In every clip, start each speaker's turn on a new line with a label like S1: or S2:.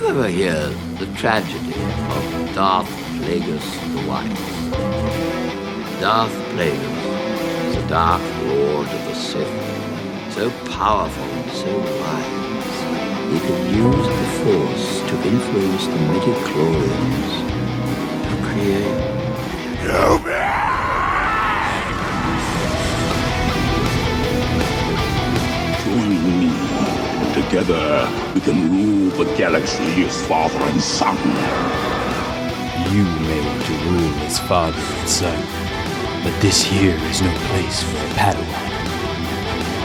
S1: you ever hear the tragedy of Darth Plagueis the Wise? Darth Plagueis the dark lord of the Sith, so powerful and so wise, he can use the Force to influence the midi-chlorians to create
S2: Join Together, we can rule the galaxy as father and son.
S3: You may want to rule as father and son, but this here is no place for a Padawan.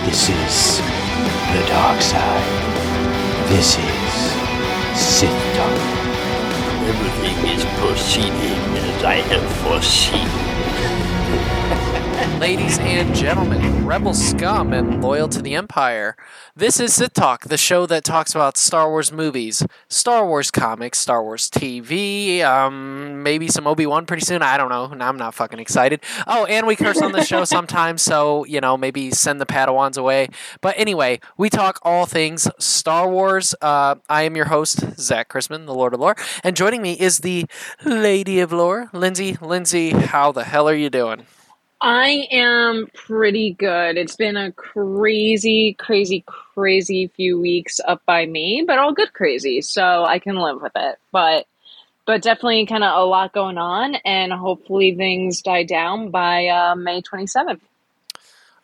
S3: This is the dark side. This is Sith Talk.
S4: Everything is proceeding as I have foreseen.
S5: Ladies and gentlemen, rebel scum and loyal to the Empire, this is Sith Talk, the show that talks about Star Wars movies, Star Wars comics, Star Wars TV, um, maybe some Obi Wan pretty soon. I don't know. I'm not fucking excited. Oh, and we curse on the show sometimes, so you know maybe send the Padawans away. But anyway, we talk all things Star Wars. Uh, I am your host, Zach Chrisman, the Lord of Lore, and joining me is the Lady of Lore, Lindsay. Lindsay, how the hell are you doing?
S6: I am pretty good. It's been a crazy, crazy, crazy few weeks up by me, but all good crazy, so I can live with it. But but definitely kind of a lot going on, and hopefully things die down by uh, May twenty seventh.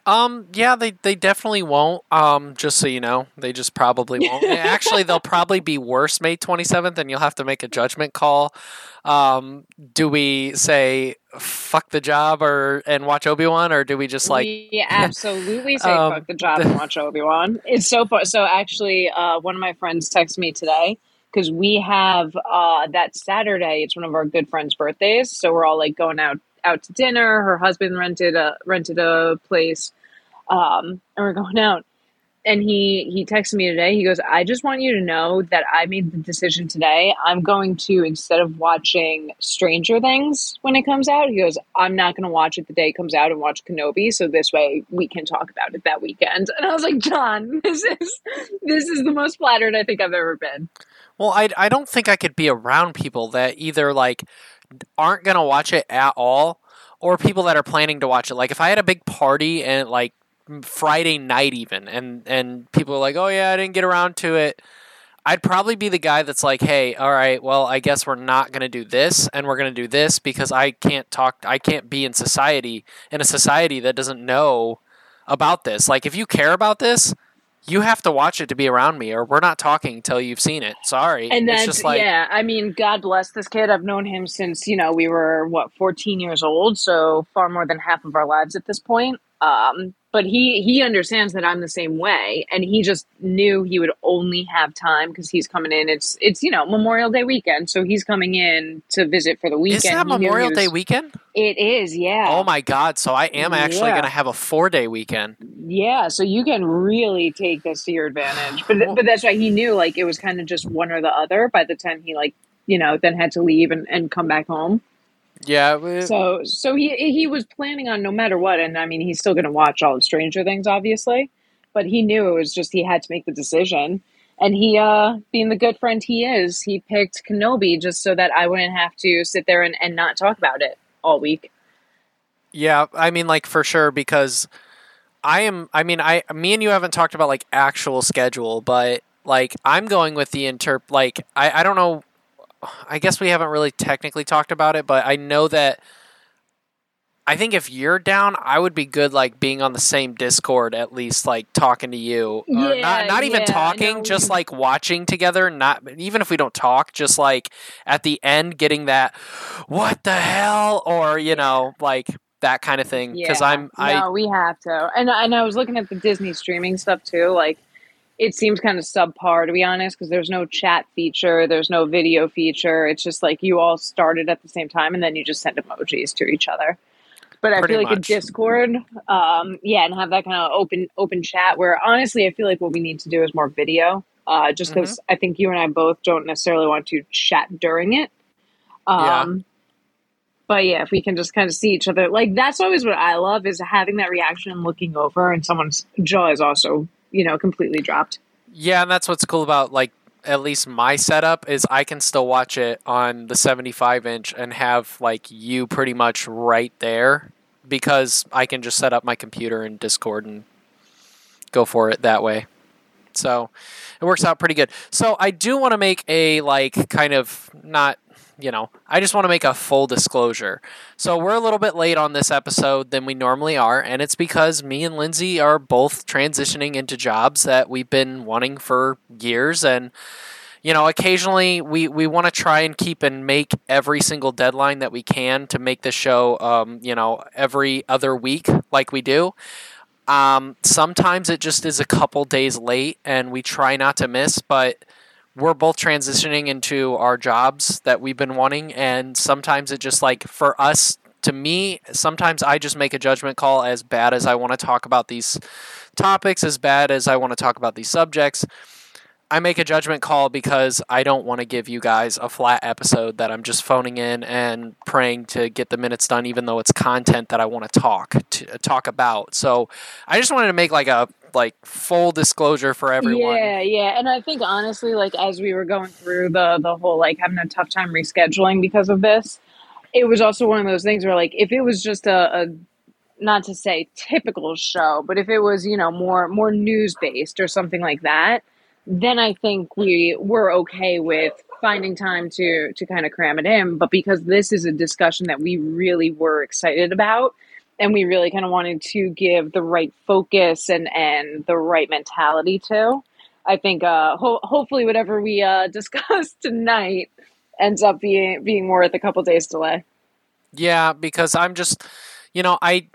S5: Um, yeah, they, they definitely won't. Um, just so you know, they just probably won't. Actually, they'll probably be worse May 27th, and you'll have to make a judgment call. Um, do we say fuck the job or and watch Obi Wan, or do we just like
S6: we absolutely say
S5: Um,
S6: fuck the job and watch Obi Wan. It's so fun. So actually, uh, one of my friends texted me today because we have uh, that Saturday. It's one of our good friends' birthdays, so we're all like going out out to dinner. Her husband rented a rented a place, um, and we're going out. And he he texted me today. He goes, "I just want you to know that I made the decision today. I'm going to instead of watching Stranger Things when it comes out, he goes, I'm not going to watch it the day it comes out and watch Kenobi. So this way we can talk about it that weekend." And I was like, "John, this is this is the most flattered I think I've ever been."
S5: Well, I, I don't think I could be around people that either like aren't gonna watch it at all, or people that are planning to watch it. Like if I had a big party and like Friday night even, and and people are like, oh yeah, I didn't get around to it. I'd probably be the guy that's like, hey, all right, well, I guess we're not gonna do this, and we're gonna do this because I can't talk, I can't be in society in a society that doesn't know about this. Like if you care about this. You have to watch it to be around me, or we're not talking until you've seen it. Sorry,
S6: And
S5: it's just like
S6: yeah. I mean, God bless this kid. I've known him since you know we were what 14 years old, so far more than half of our lives at this point. Um, but he he understands that I'm the same way, and he just knew he would only have time because he's coming in. It's it's you know Memorial Day weekend, so he's coming in to visit for the weekend.
S5: Is that
S6: He knew he
S5: Memorial Day weekend?
S6: It is, yeah.
S5: Oh my god! So I am actually
S6: Yeah.
S5: going to have a four day weekend.
S6: Yeah, so you can really take this to your advantage. But but that's why he knew like it was kind of just one or the other by the time he like you know then had to leave and, and come back home.
S5: Yeah.
S6: So so he he was planning on no matter what, and I mean he's still going to watch all of Stranger Things, obviously, but he knew it was just he had to make the decision, and he uh being the good friend he is, he picked Kenobi just so that I wouldn't have to sit there and, and not talk about it all week.
S5: yeah. I mean, like for sure because I am. I mean, I me and you haven't talked about like actual schedule, but like I'm going with the inter. Like I I don't know. I guess we haven't really technically talked about it, but I know that. I think if you're down, I would be good like being on the same Discord at least like talking to you. Or
S6: Yeah,
S5: not not even
S6: yeah,
S5: talking, just like watching together, not even if we don't talk, just like at the end getting that what the hell or you know, like that kind of thing because
S6: Yeah.
S5: I'm I
S6: no, we have to. And and I was looking at the Disney streaming stuff too. Like, it seems kind of subpar to be honest, because there's no chat feature, there's no video feature. It's just like you all started at the same time, and then you just send emojis to each other. But I
S5: Pretty
S6: feel like
S5: much.
S6: a Discord, um, yeah, and have that kind of open open chat. Where honestly, I feel like what we need to do is more video. Uh, just because
S5: Mm-hmm.
S6: I think you and I both don't necessarily want to chat during it.
S5: Yeah.
S6: Um, but yeah, if we can just kind of see each other, like that's always what I love is having that reaction and looking over, and someone's jaw is also, you know, completely dropped.
S5: Yeah, and that's what's cool about like at least my setup is I can still watch it on the 75 inch and have like you pretty much right there because I can just set up my computer in Discord and go for it that way. So it works out pretty good. So I do want to make a like kind of not you know, I just want to make a full disclosure. So we're a little bit late on this episode than we normally are, and it's because me and Lindsay are both transitioning into jobs that we've been wanting for years and you know, occasionally we, we want to try and keep and make every single deadline that we can to make the show, um, you know, every other week like we do. Um, sometimes it just is a couple days late and we try not to miss, but we're both transitioning into our jobs that we've been wanting. And sometimes it just like for us, to me, sometimes I just make a judgment call as bad as I want to talk about these topics, as bad as I want to talk about these subjects. I make a judgment call because I don't want to give you guys a flat episode that I'm just phoning in and praying to get the minutes done, even though it's content that I want to talk to talk about. So I just wanted to make like a like full disclosure for everyone.
S6: Yeah, yeah, and I think honestly, like as we were going through the the whole like having a tough time rescheduling because of this, it was also one of those things where like if it was just a, a not to say typical show, but if it was you know more more news based or something like that then I think we were okay with finding time to to kind of cram it in. But because this is a discussion that we really were excited about, and we really kind of wanted to give the right focus and and the right mentality to, I think uh, ho- hopefully whatever we uh, discuss tonight ends up being being worth a couple days delay.
S5: Yeah, because I'm just, you know, I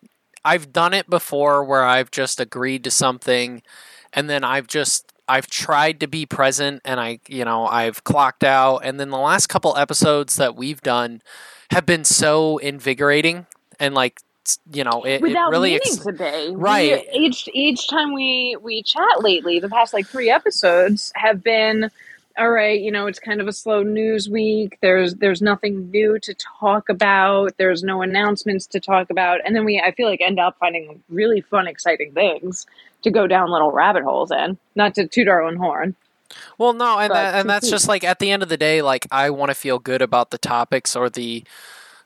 S5: I've done it before where I've just agreed to something, and then I've just I've tried to be present and I, you know, I've clocked out. And then the last couple episodes that we've done have been so invigorating and like, you know, it,
S6: without
S5: it really ex-
S6: to be
S5: right.
S6: We, each each time we we chat lately, the past like three episodes have been all right. You know, it's kind of a slow news week. There's there's nothing new to talk about. There's no announcements to talk about, and then we I feel like end up finding really fun, exciting things to go down little rabbit holes in. Not to toot our own horn.
S5: Well, no, and that, and that's just like at the end of the day, like I want to feel good about the topics or the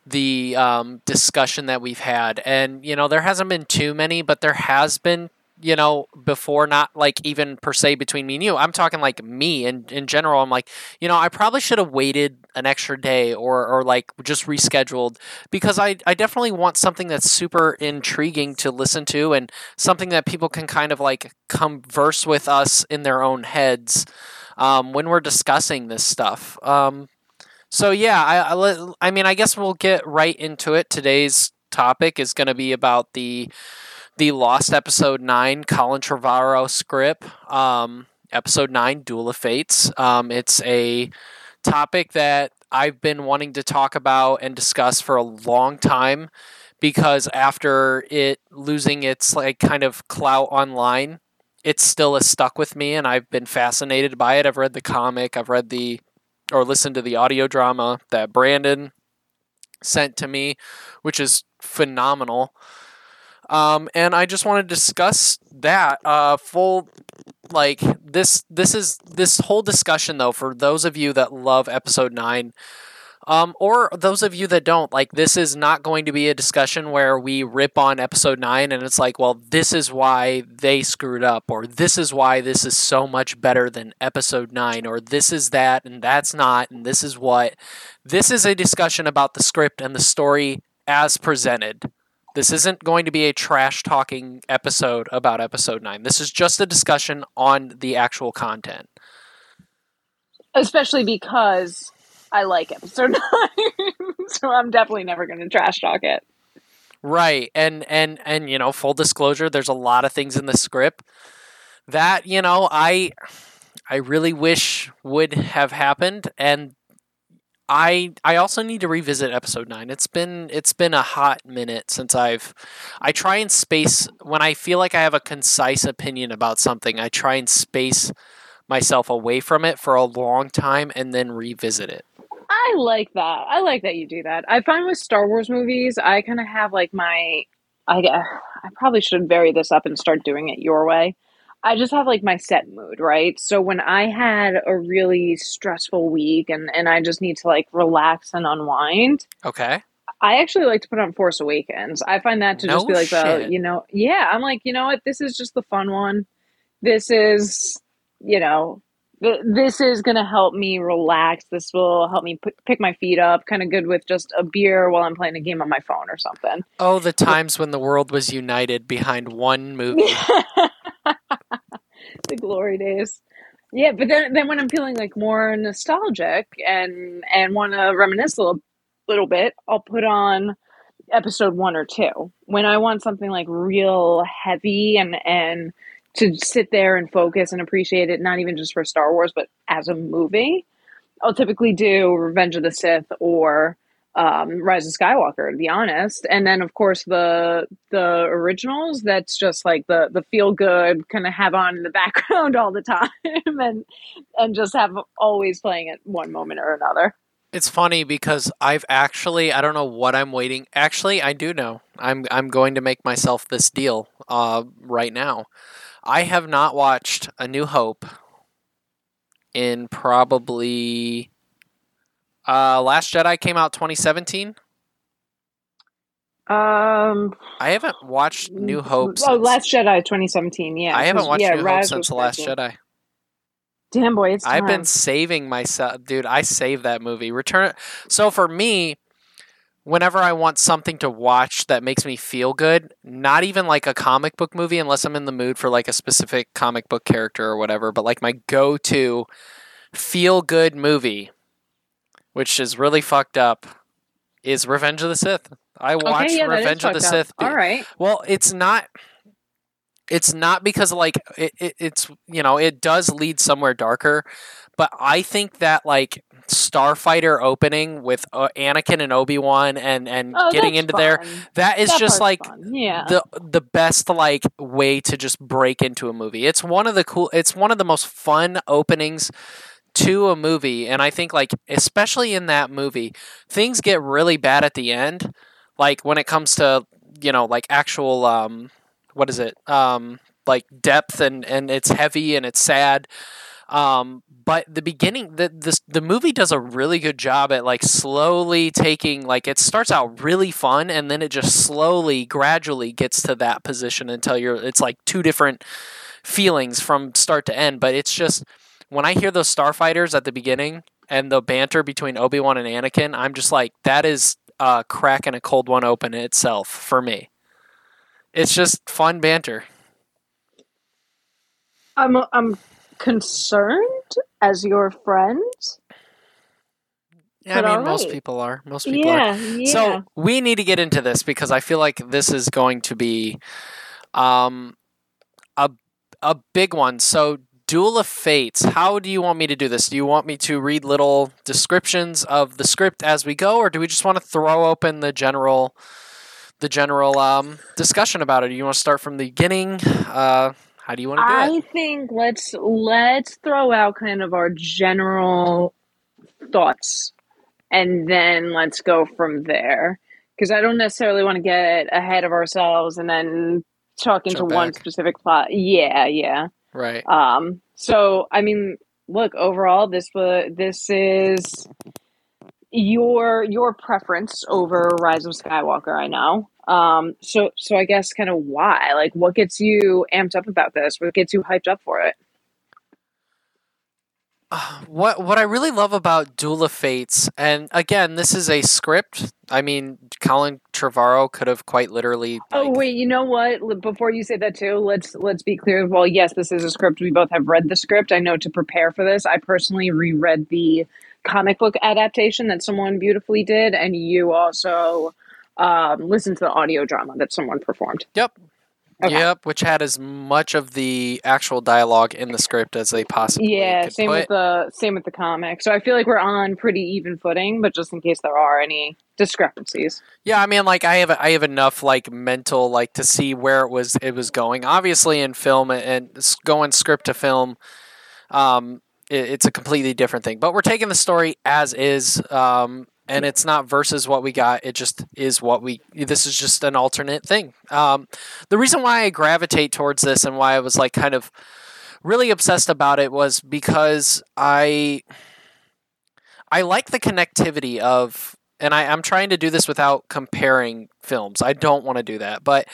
S5: the um, discussion that we've had, and you know there hasn't been too many, but there has been you know before not like even per se between me and you. I'm talking like me and in general. I'm like you know i probably should have waited an extra day or or like just rescheduled because i i definitely want something that's super intriguing to listen to and something that people can kind of like converse with us in their own heads um, when we're discussing this stuff. Um, so yeah I, I i mean i guess we'll get right into it today's topic is going to be about the the Lost episode nine, Colin Trevorrow script, um, episode nine, Duel of Fates. Um, it's a topic that I've been wanting to talk about and discuss for a long time because after it losing its like kind of clout online, it still has stuck with me and I've been fascinated by it. I've read the comic, I've read the or listen to the audio drama that Brandon sent to me, which is phenomenal. Um, and I just want to discuss that uh, full like this this is this whole discussion though for those of you that love episode 9 um, or those of you that don't like this is not going to be a discussion where we rip on episode 9 and it's like well this is why they screwed up or this is why this is so much better than episode 9 or this is that and that's not and this is what this is a discussion about the script and the story as presented this isn't going to be a trash talking episode about episode 9. This is just a discussion on the actual content.
S6: Especially because I like episode nine. so I'm definitely never going to trash talk it.
S5: Right. And and and you know, full disclosure, there's a lot of things in the script that, you know, I I really wish would have happened and I I also need to revisit episode 9. It's been it's been a hot minute since I've I try and space when I feel like I have a concise opinion about something, I try and space myself away from it for a long time and then revisit it.
S6: I like that. I like that you do that. I find with Star Wars movies, I kind of have like my. I guess I probably should vary this up and start doing it your way. I just have like my set mood, right? So when I had a really stressful week and and I just need to like relax and unwind,
S5: Okay.
S6: I actually like to put on Force Awakens. I find that to
S5: No
S6: just be like the, you know, yeah, I'm like, you know what? This is just the fun one. This is, you know, this is going to help me relax. This will help me p- pick my feet up, kind of good with just a beer while I'm playing a game on my phone or something.
S5: Oh, the times when the world was united behind one movie.
S6: the glory days. Yeah, but then then when I'm feeling like more nostalgic and and want to reminisce a little, little bit, I'll put on episode 1 or 2. When I want something like real heavy and and to sit there and focus and appreciate it not even just for Star Wars but as a movie, I'll typically do Revenge of the Sith or um, Rise of Skywalker, to be honest, and then of course the the originals. That's just like the the feel good kind of have on in the background all the time, and and just have always playing at one moment or another.
S5: It's funny because I've actually I don't know what I'm waiting. Actually, I do know. I'm I'm going to make myself this deal uh, right now. I have not watched A New Hope in probably uh, Last Jedi came out 2017.
S6: Um,
S5: I haven't watched New Hope.
S6: Oh,
S5: since-
S6: Last Jedi, twenty seventeen. Yeah,
S5: I haven't watched
S6: yeah,
S5: New Hope
S6: Rise
S5: since
S6: was
S5: The Last Jedi.
S6: Damn boy, it's
S5: I've been saving myself, dude. I saved that movie. Return. So for me, whenever I want something to watch that makes me feel good, not even like a comic book movie, unless I'm in the mood for like a specific comic book character or whatever, but like my go-to feel good movie, which is really fucked up, is Revenge of the Sith. I watch
S6: okay, yeah,
S5: Revenge of the
S6: up.
S5: Sith.
S6: All right.
S5: well, it's not. It's not because like it, it, it's you know it does lead somewhere darker, but I think that like Starfighter opening with uh, Anakin and Obi Wan and and
S6: Oh,
S5: getting into there that is
S6: That
S5: just like
S6: fun. yeah.
S5: the the best like way to just break into a movie. It's one of the cool. It's one of the most fun openings to a movie, and I think like especially in that movie, things get really bad at the end. Like when it comes to you know like actual um what is it um like depth and and it's heavy and it's sad. Um, but the beginning, the this the movie does a really good job at like slowly taking like it starts out really fun and then it just slowly, gradually gets to that position until you're it's like two different feelings from start to end. But it's just when I hear those starfighters at the beginning and the banter between Obi Wan and Anakin, I'm just like that is uh, cracking a cold one open in itself for me. It's just fun banter.
S6: I'm I'm concerned as your friend.
S5: Yeah, I mean,
S6: all
S5: most people are. Most people are.
S6: Yeah, yeah.
S5: So we need to get into this because I feel like this is going to be um, a a big one. So Duel of Fates. How do you want me to do this? Do you want me to read little descriptions of the script as we go, or do we just want to throw open the general the general um, discussion about it? Do you want to start from the beginning? Uh, how do you want to do
S6: I
S5: it?
S6: think let's let's throw out kind of our general thoughts, and then let's go from there. Because I don't necessarily want to get ahead of ourselves and then talk into one specific plot. Yeah, yeah.
S5: Right.
S6: Um, so I mean, look, overall, this was this is your your preference over Rise of Skywalker. I know. Um, so so I guess kind of why, like, what gets you amped up about this? What gets you hyped up for it?
S5: what what I really love about Duel of Fates, and again, this is a script. I mean, Colin Trevorrow could have quite literally.
S6: Oh wait, you know what? Before you say that too, let's let's be clear. Well, yes, this is a script. We both have read the script. I know to prepare for this, I personally reread the comic book adaptation that someone beautifully did, and you also um, listened to the audio drama that someone performed.
S5: Yep.
S6: Okay.
S5: Yep, which had as much of the actual dialogue in the script as they possibly
S6: Yeah,
S5: could
S6: same
S5: put.
S6: with the same with the comic. So I feel like we're on pretty even footing, but just in case there are any discrepancies.
S5: Yeah, I mean, like I have I have enough like mental like to see where it was it was going. Obviously, in film and going script to film, um, it, it's a completely different thing. But we're taking the story as is. Um, and it's not versus what we got. It just is what we. This is just an alternate thing. Um, the reason why I gravitate towards this and why I was like kind of really obsessed about it was because I I like the connectivity of, and I, I'm trying to do this without comparing films. I don't want to do that, but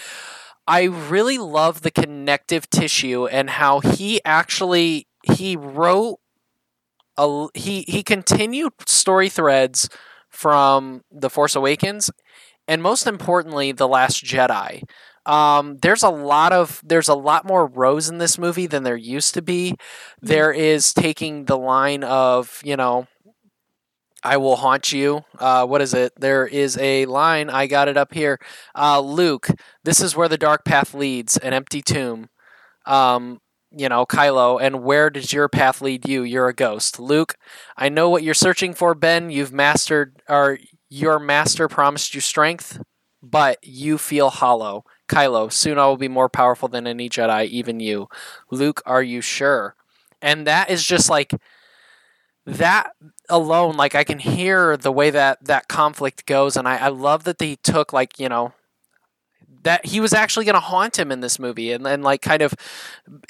S5: I really love the connective tissue and how he actually he wrote a he he continued story threads from the Force Awakens and most importantly the Last Jedi. Um, there's a lot of there's a lot more Rose in this movie than there used to be. There is taking the line of you know I will haunt you. Uh, what is it? There is a line. I got it up here. Uh, Luke, this is where the dark path leads. An empty tomb. Um, you know, Kylo, and where does your path lead you? You're a ghost. Luke, I know what you're searching for, Ben. You've mastered, or your master promised you strength, but you feel hollow. Kylo, soon I will be more powerful than any Jedi, even you. Luke, are you sure? And that is just like that alone like i can hear the way that that conflict goes and i, I love that they took like you know that he was actually going to haunt him in this movie and then like kind of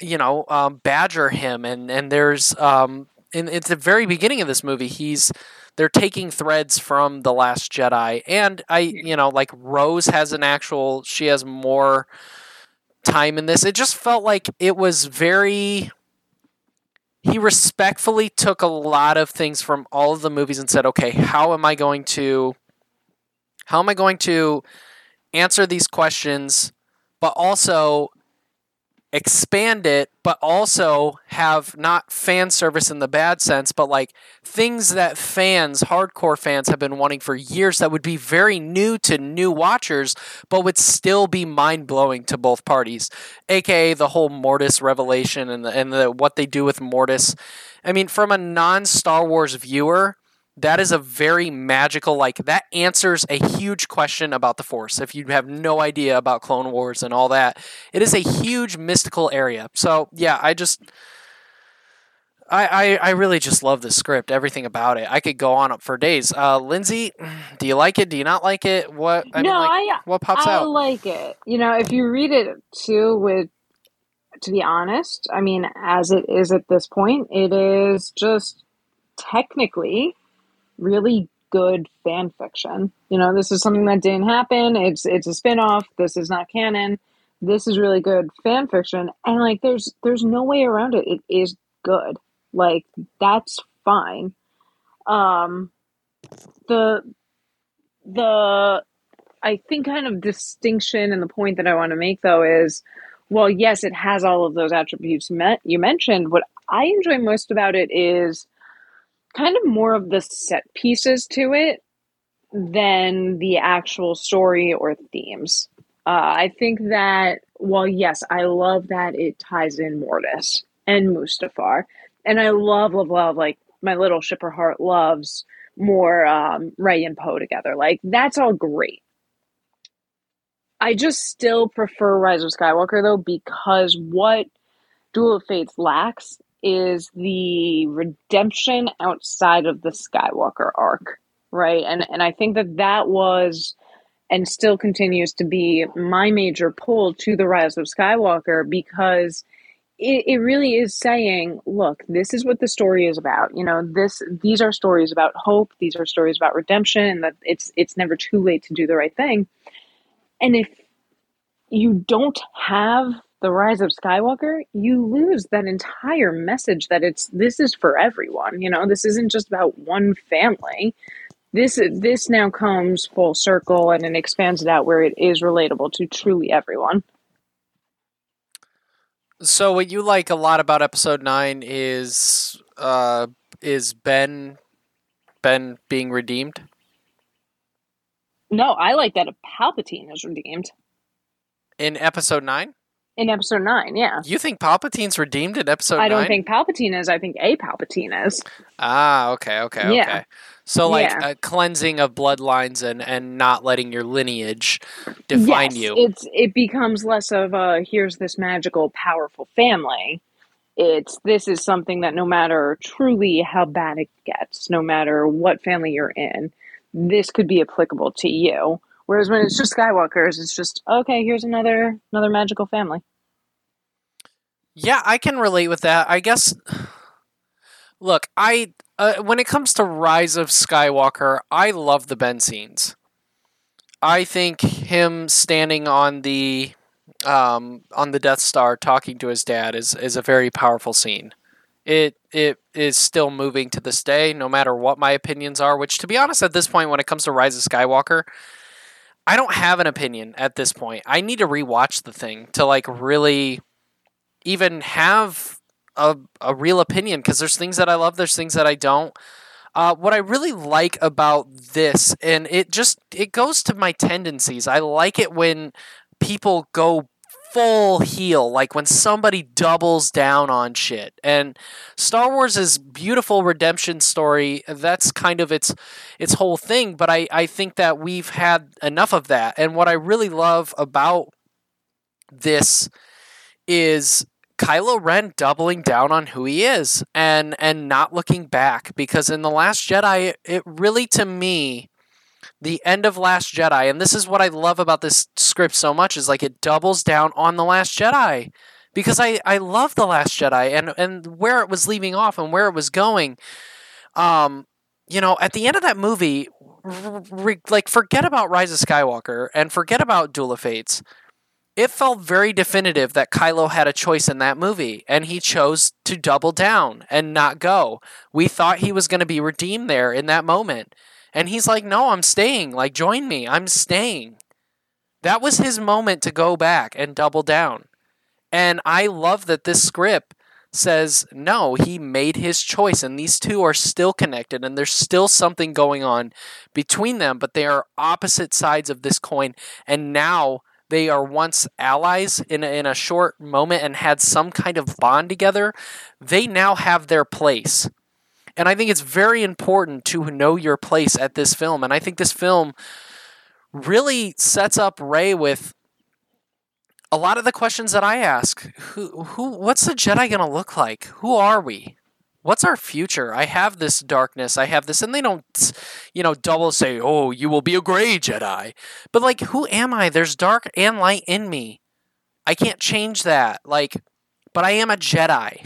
S5: you know um, badger him. And and there's um in at the very beginning of this movie he's they're taking threads from the last jedi. And i you know like rose has an actual she has more time in this. It just felt like it was very he respectfully took a lot of things from all of the movies and said, "Okay, how am I going to how am I going to answer these questions but also expand it but also have not fan service in the bad sense but like things that fans hardcore fans have been wanting for years that would be very new to new watchers but would still be mind-blowing to both parties aka the whole mortis revelation and the, and the what they do with mortis. I mean from a non-star wars viewer that is a very magical like that answers a huge question about the force if you have no idea about clone wars and all that it is a huge mystical area so yeah i just I, I, I really just love the script, everything about it. I could go on up for days. Uh, Lindsay, do you like it? Do you not like it? What I
S6: no,
S5: mean, like,
S6: I
S5: what pops
S6: I
S5: out?
S6: I like it. You know, if you read it too, with to be honest, I mean, as it is at this point, it is just technically really good fan fiction. You know, this is something that didn't happen. It's it's a spin-off. This is not canon. This is really good fan fiction and like there's there's no way around it. It is good. Like that's fine. Um the the I think kind of distinction and the point that I want to make though is well yes it has all of those attributes met you mentioned what I enjoy most about it is kind of more of the set pieces to it than the actual story or themes. Uh, I think that, well, yes, I love that it ties in Mortis and Mustafar. And I love, love, love, like, my little shipper heart loves more um, Rey and Poe together. Like, that's all great. I just still prefer Rise of Skywalker, though, because what Duel of Fates lacks is the redemption outside of the Skywalker arc, right? And and I think that that was and still continues to be my major pull to the Rise of Skywalker because it, it really is saying, look, this is what the story is about. You know, this these are stories about hope, these are stories about redemption, and that it's it's never too late to do the right thing. And if you don't have the rise of skywalker you lose that entire message that it's this is for everyone you know this isn't just about one family this this now comes full circle and it expands it out where it is relatable to truly everyone
S5: So what you like a lot about episode nine is uh is Ben Ben being redeemed?
S6: no i like that a palpatine is redeemed
S5: In episode nine?
S6: In episode 9 yeah
S5: You think Palpatine's redeemed in episode
S6: i don't
S5: nine?
S6: think palpatine is i think a palpatine is
S5: Ah, okay, okay,
S6: Yeah.
S5: okay. So like
S6: Yeah.
S5: a cleansing of bloodlines and and not letting your lineage define
S6: yes,
S5: you.
S6: it's it becomes less of a here's this magical powerful family it's this is something that no matter truly how bad it gets no matter what family you're in this could be applicable to you. Whereas when it's just Skywalkers, it's just okay. Here's another another magical family.
S5: Yeah, I can relate with that. I guess. Look, I uh, when it comes to Rise of Skywalker, I love the Ben scenes. I think him standing on the um, on the Death Star talking to his dad is is a very powerful scene. It it is still moving to this day, no matter what my opinions are. Which, to be honest, at this point, when it comes to Rise of Skywalker, I don't have an opinion at this point. I need to rewatch the thing to like really even have a, a real opinion because there's things that I love, there's things that I don't. Uh, what I really like about this, and it just it goes to my tendencies. I like it when people go full heel, like when somebody doubles down on shit. And Star Wars' is beautiful redemption story, that's kind of its its whole thing. But I, I think that we've had enough of that. And what I really love about this is Kylo Ren doubling down on who he is and and not looking back because in the last Jedi it really to me the end of last Jedi and this is what I love about this script so much is like it doubles down on the last Jedi because I I love the last Jedi and and where it was leaving off and where it was going um you know at the end of that movie like forget about Rise of Skywalker and forget about Duel of Fates it felt very definitive that Kylo had a choice in that movie, and he chose to double down and not go. We thought he was going to be redeemed there in that moment. And he's like, No, I'm staying. Like, join me. I'm staying. That was his moment to go back and double down. And I love that this script says, No, he made his choice, and these two are still connected, and there's still something going on between them, but they are opposite sides of this coin. And now they are once allies in a, in a short moment and had some kind of bond together, they now have their place. And I think it's very important to know your place at this film. And I think this film really sets up Rey with a lot of the questions that I ask. Who who what's the Jedi going to look like? Who are we? what's our future? I have this darkness. I have this, and they don't, you know, double say, oh, you will be a gray Jedi. But like, who am I? There's dark and light in me. I can't change that. Like, but I am a Jedi.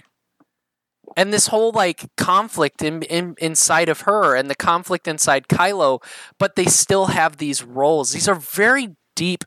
S5: And this whole like conflict in, in inside of her and the conflict inside Kylo, but they still have these roles. These are very deep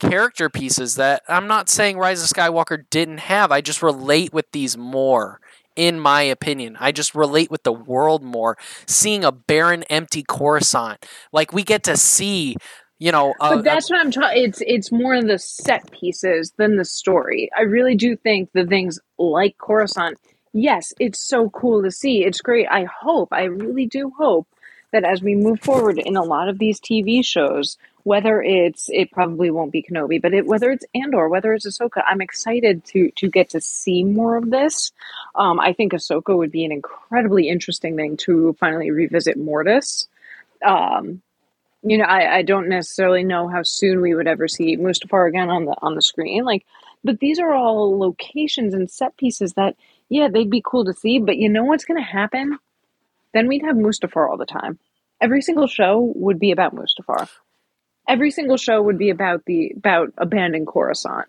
S5: character pieces that I'm not saying Rise of Skywalker didn't have. I just relate with these more in my opinion. I just relate with the world more. Seeing a barren, empty Coruscant, like we get to see, you know.
S6: A, but that's a, what I'm talking. It's it's more the set pieces than the story. I really do think the things like Coruscant. Yes, it's so cool to see. It's great. I hope. I really do hope that as we move forward in a lot of these TV shows, whether it's it probably won't be Kenobi, but it, whether it's Andor, whether it's Ahsoka, I'm excited to to get to see more of this. Um, I think Ahsoka would be an incredibly interesting thing to finally revisit Mortis. Um, you know, I, I don't necessarily know how soon we would ever see Mustafar again on the on the screen. Like, but these are all locations and set pieces that, yeah, they'd be cool to see. But you know what's going to happen? Then we'd have Mustafar all the time. Every single show would be about Mustafar every single show would be about the about abandoned Coruscant.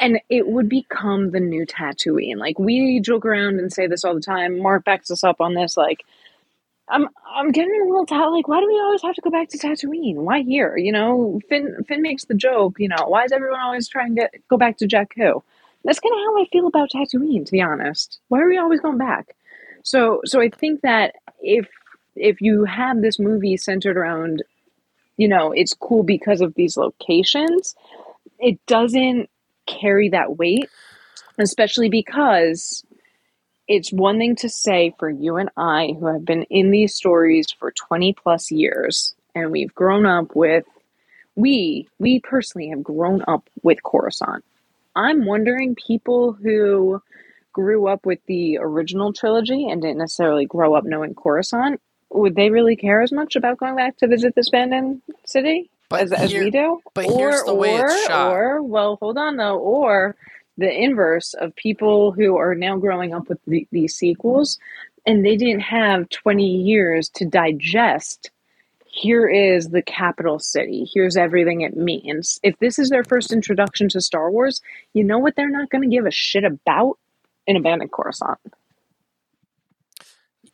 S6: And it would become the new Tatooine. Like we joke around and say this all the time. Mark backs us up on this. Like, I'm I'm getting a little tired. Like, why do we always have to go back to Tatooine? Why here? You know, Finn Finn makes the joke. You know, why is everyone always trying to get, go back to Jakku? That's kind of how I feel about Tatooine, to be honest. Why are we always going back? So so I think that if if you have this movie centered around you know, it's cool because of these locations, it doesn't carry that weight, especially because it's one thing to say for you and I who have been in these stories for 20 plus years and we've grown up with we we personally have grown up with Coruscant. I'm wondering people who grew up with the original trilogy and didn't necessarily grow up knowing Coruscant would they really care as much about going back to visit this abandoned city but as, here, as we do?
S5: But or, here's the way
S6: or,
S5: it's shot.
S6: Or, well, hold on though. Or the inverse of people who are now growing up with the, these sequels and they didn't have 20 years to digest here is the capital city. Here's everything it means. If this is their first introduction to Star Wars, you know what they're not going to give a shit about? An abandoned Coruscant.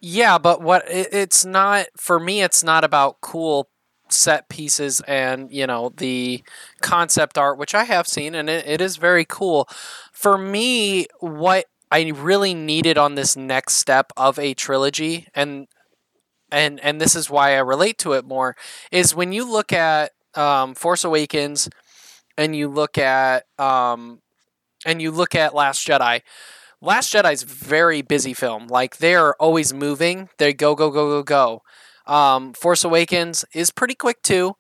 S5: Yeah, but what it, it's not for me. It's not about cool set pieces and you know the concept art, which I have seen, and it, it is very cool. For me, what I really needed on this next step of a trilogy, and and and this is why I relate to it more, is when you look at um, Force Awakens, and you look at um, and you look at Last Jedi. Last Jedi's very busy film. Like they're always moving. They go go go go go. Um, Force Awakens is pretty quick too.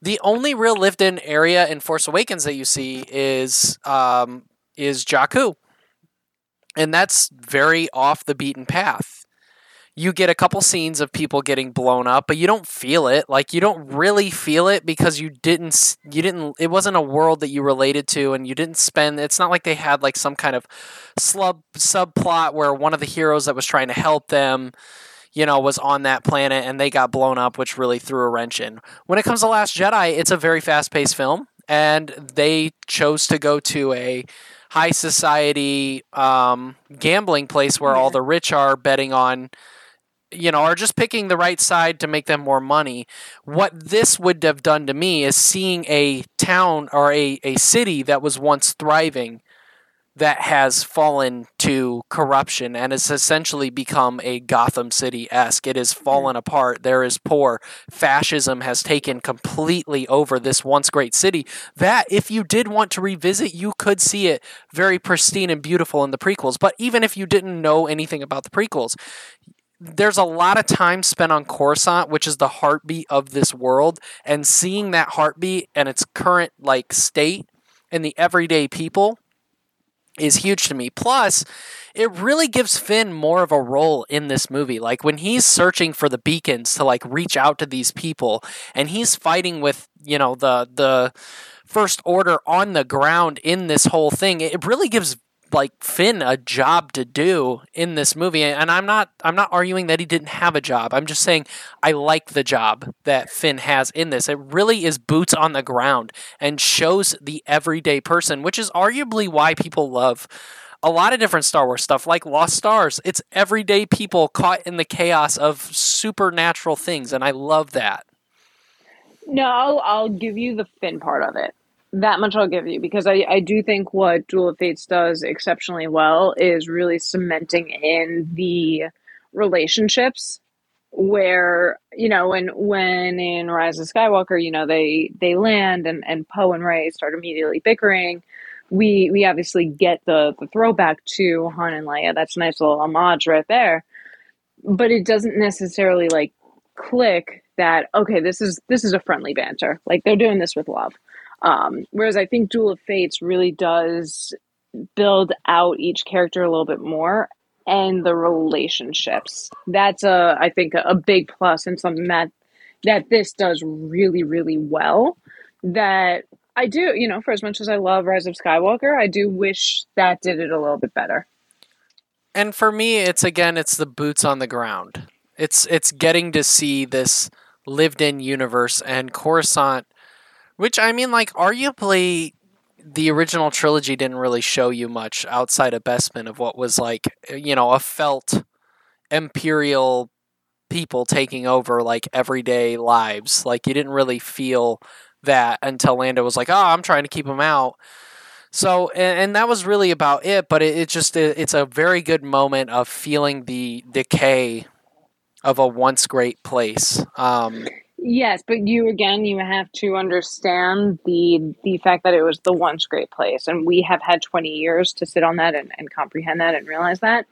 S5: The only real lived-in area in Force Awakens that you see is um, is Jakku, and that's very off the beaten path. You get a couple scenes of people getting blown up, but you don't feel it. Like you don't really feel it because you didn't you didn't it wasn't a world that you related to and you didn't spend it's not like they had like some kind of slub subplot where one of the heroes that was trying to help them you know, was on that planet and they got blown up, which really threw a wrench in. When it comes to Last Jedi, it's a very fast paced film, and they chose to go to a high society um, gambling place where all the rich are betting on you know, are just picking the right side to make them more money. What this would have done to me is seeing a town or a, a city that was once thriving that has fallen to corruption and has essentially become a Gotham City esque. It has hmm. fallen apart. There is poor. Fascism has taken completely over this once great city. That, if you did want to revisit, you could see it very pristine and beautiful in the prequels. But even if you didn't know anything about the prequels, there's a lot of time spent on Coruscant, which is the heartbeat of this world, and seeing that heartbeat and its current like state and the everyday people is huge to me. Plus, it really gives Finn more of a role in this movie. Like when he's searching for the beacons to like reach out to these people and he's fighting with, you know, the the first order on the ground in this whole thing, it really gives like Finn a job to do in this movie and I'm not I'm not arguing that he didn't have a job. I'm just saying I like the job that Finn has in this. It really is boots on the ground and shows the everyday person, which is arguably why people love a lot of different Star Wars stuff like Lost Stars. It's everyday people caught in the chaos of supernatural things and I love that.
S6: No, I'll, I'll give you the Finn part of it that much I'll give you because I, I do think what Duel of Fates does exceptionally well is really cementing in the relationships where you know when when in Rise of Skywalker you know they they land and and Poe and Rey start immediately bickering. We we obviously get the the throwback to Han and Leia. That's a nice little homage right there. But it doesn't necessarily like click that okay this is this is a friendly banter. Like they're doing this with love um, whereas I think Duel of Fates really does build out each character a little bit more and the relationships. That's a I think a big plus and something that that this does really really well. That I do, you know, for as much as I love Rise of Skywalker, I do wish that did it a little bit better.
S5: And for me, it's again, it's the boots on the ground. It's it's getting to see this lived in universe and Coruscant which I mean, like, arguably, the original trilogy didn't really show you much outside of Bespin of what was like, you know, a felt imperial people taking over like everyday lives. Like, you didn't really feel that until Lando was like, "Oh, I'm trying to keep them out." So, and, and that was really about it. But it, it just it, it's a very good moment of feeling the decay of a once great place. Um,
S6: Yes, but you again, you have to understand the the fact that it was the once great place, and we have had twenty years to sit on that and, and comprehend that and realize that.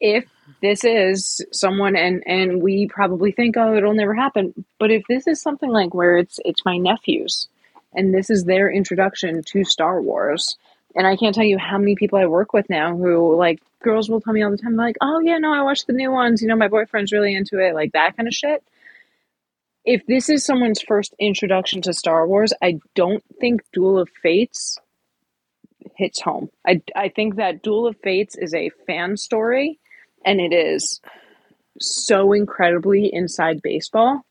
S6: If this is someone, and and we probably think, oh, it'll never happen, but if this is something like where it's it's my nephews, and this is their introduction to Star Wars, and I can't tell you how many people I work with now who like girls will tell me all the time, like, oh yeah, no, I watched the new ones, you know, my boyfriend's really into it, like that kind of shit if this is someone's first introduction to Star Wars, I don't think Duel of Fates hits home. I, I think that Duel of Fates is a fan story and it is so incredibly inside baseball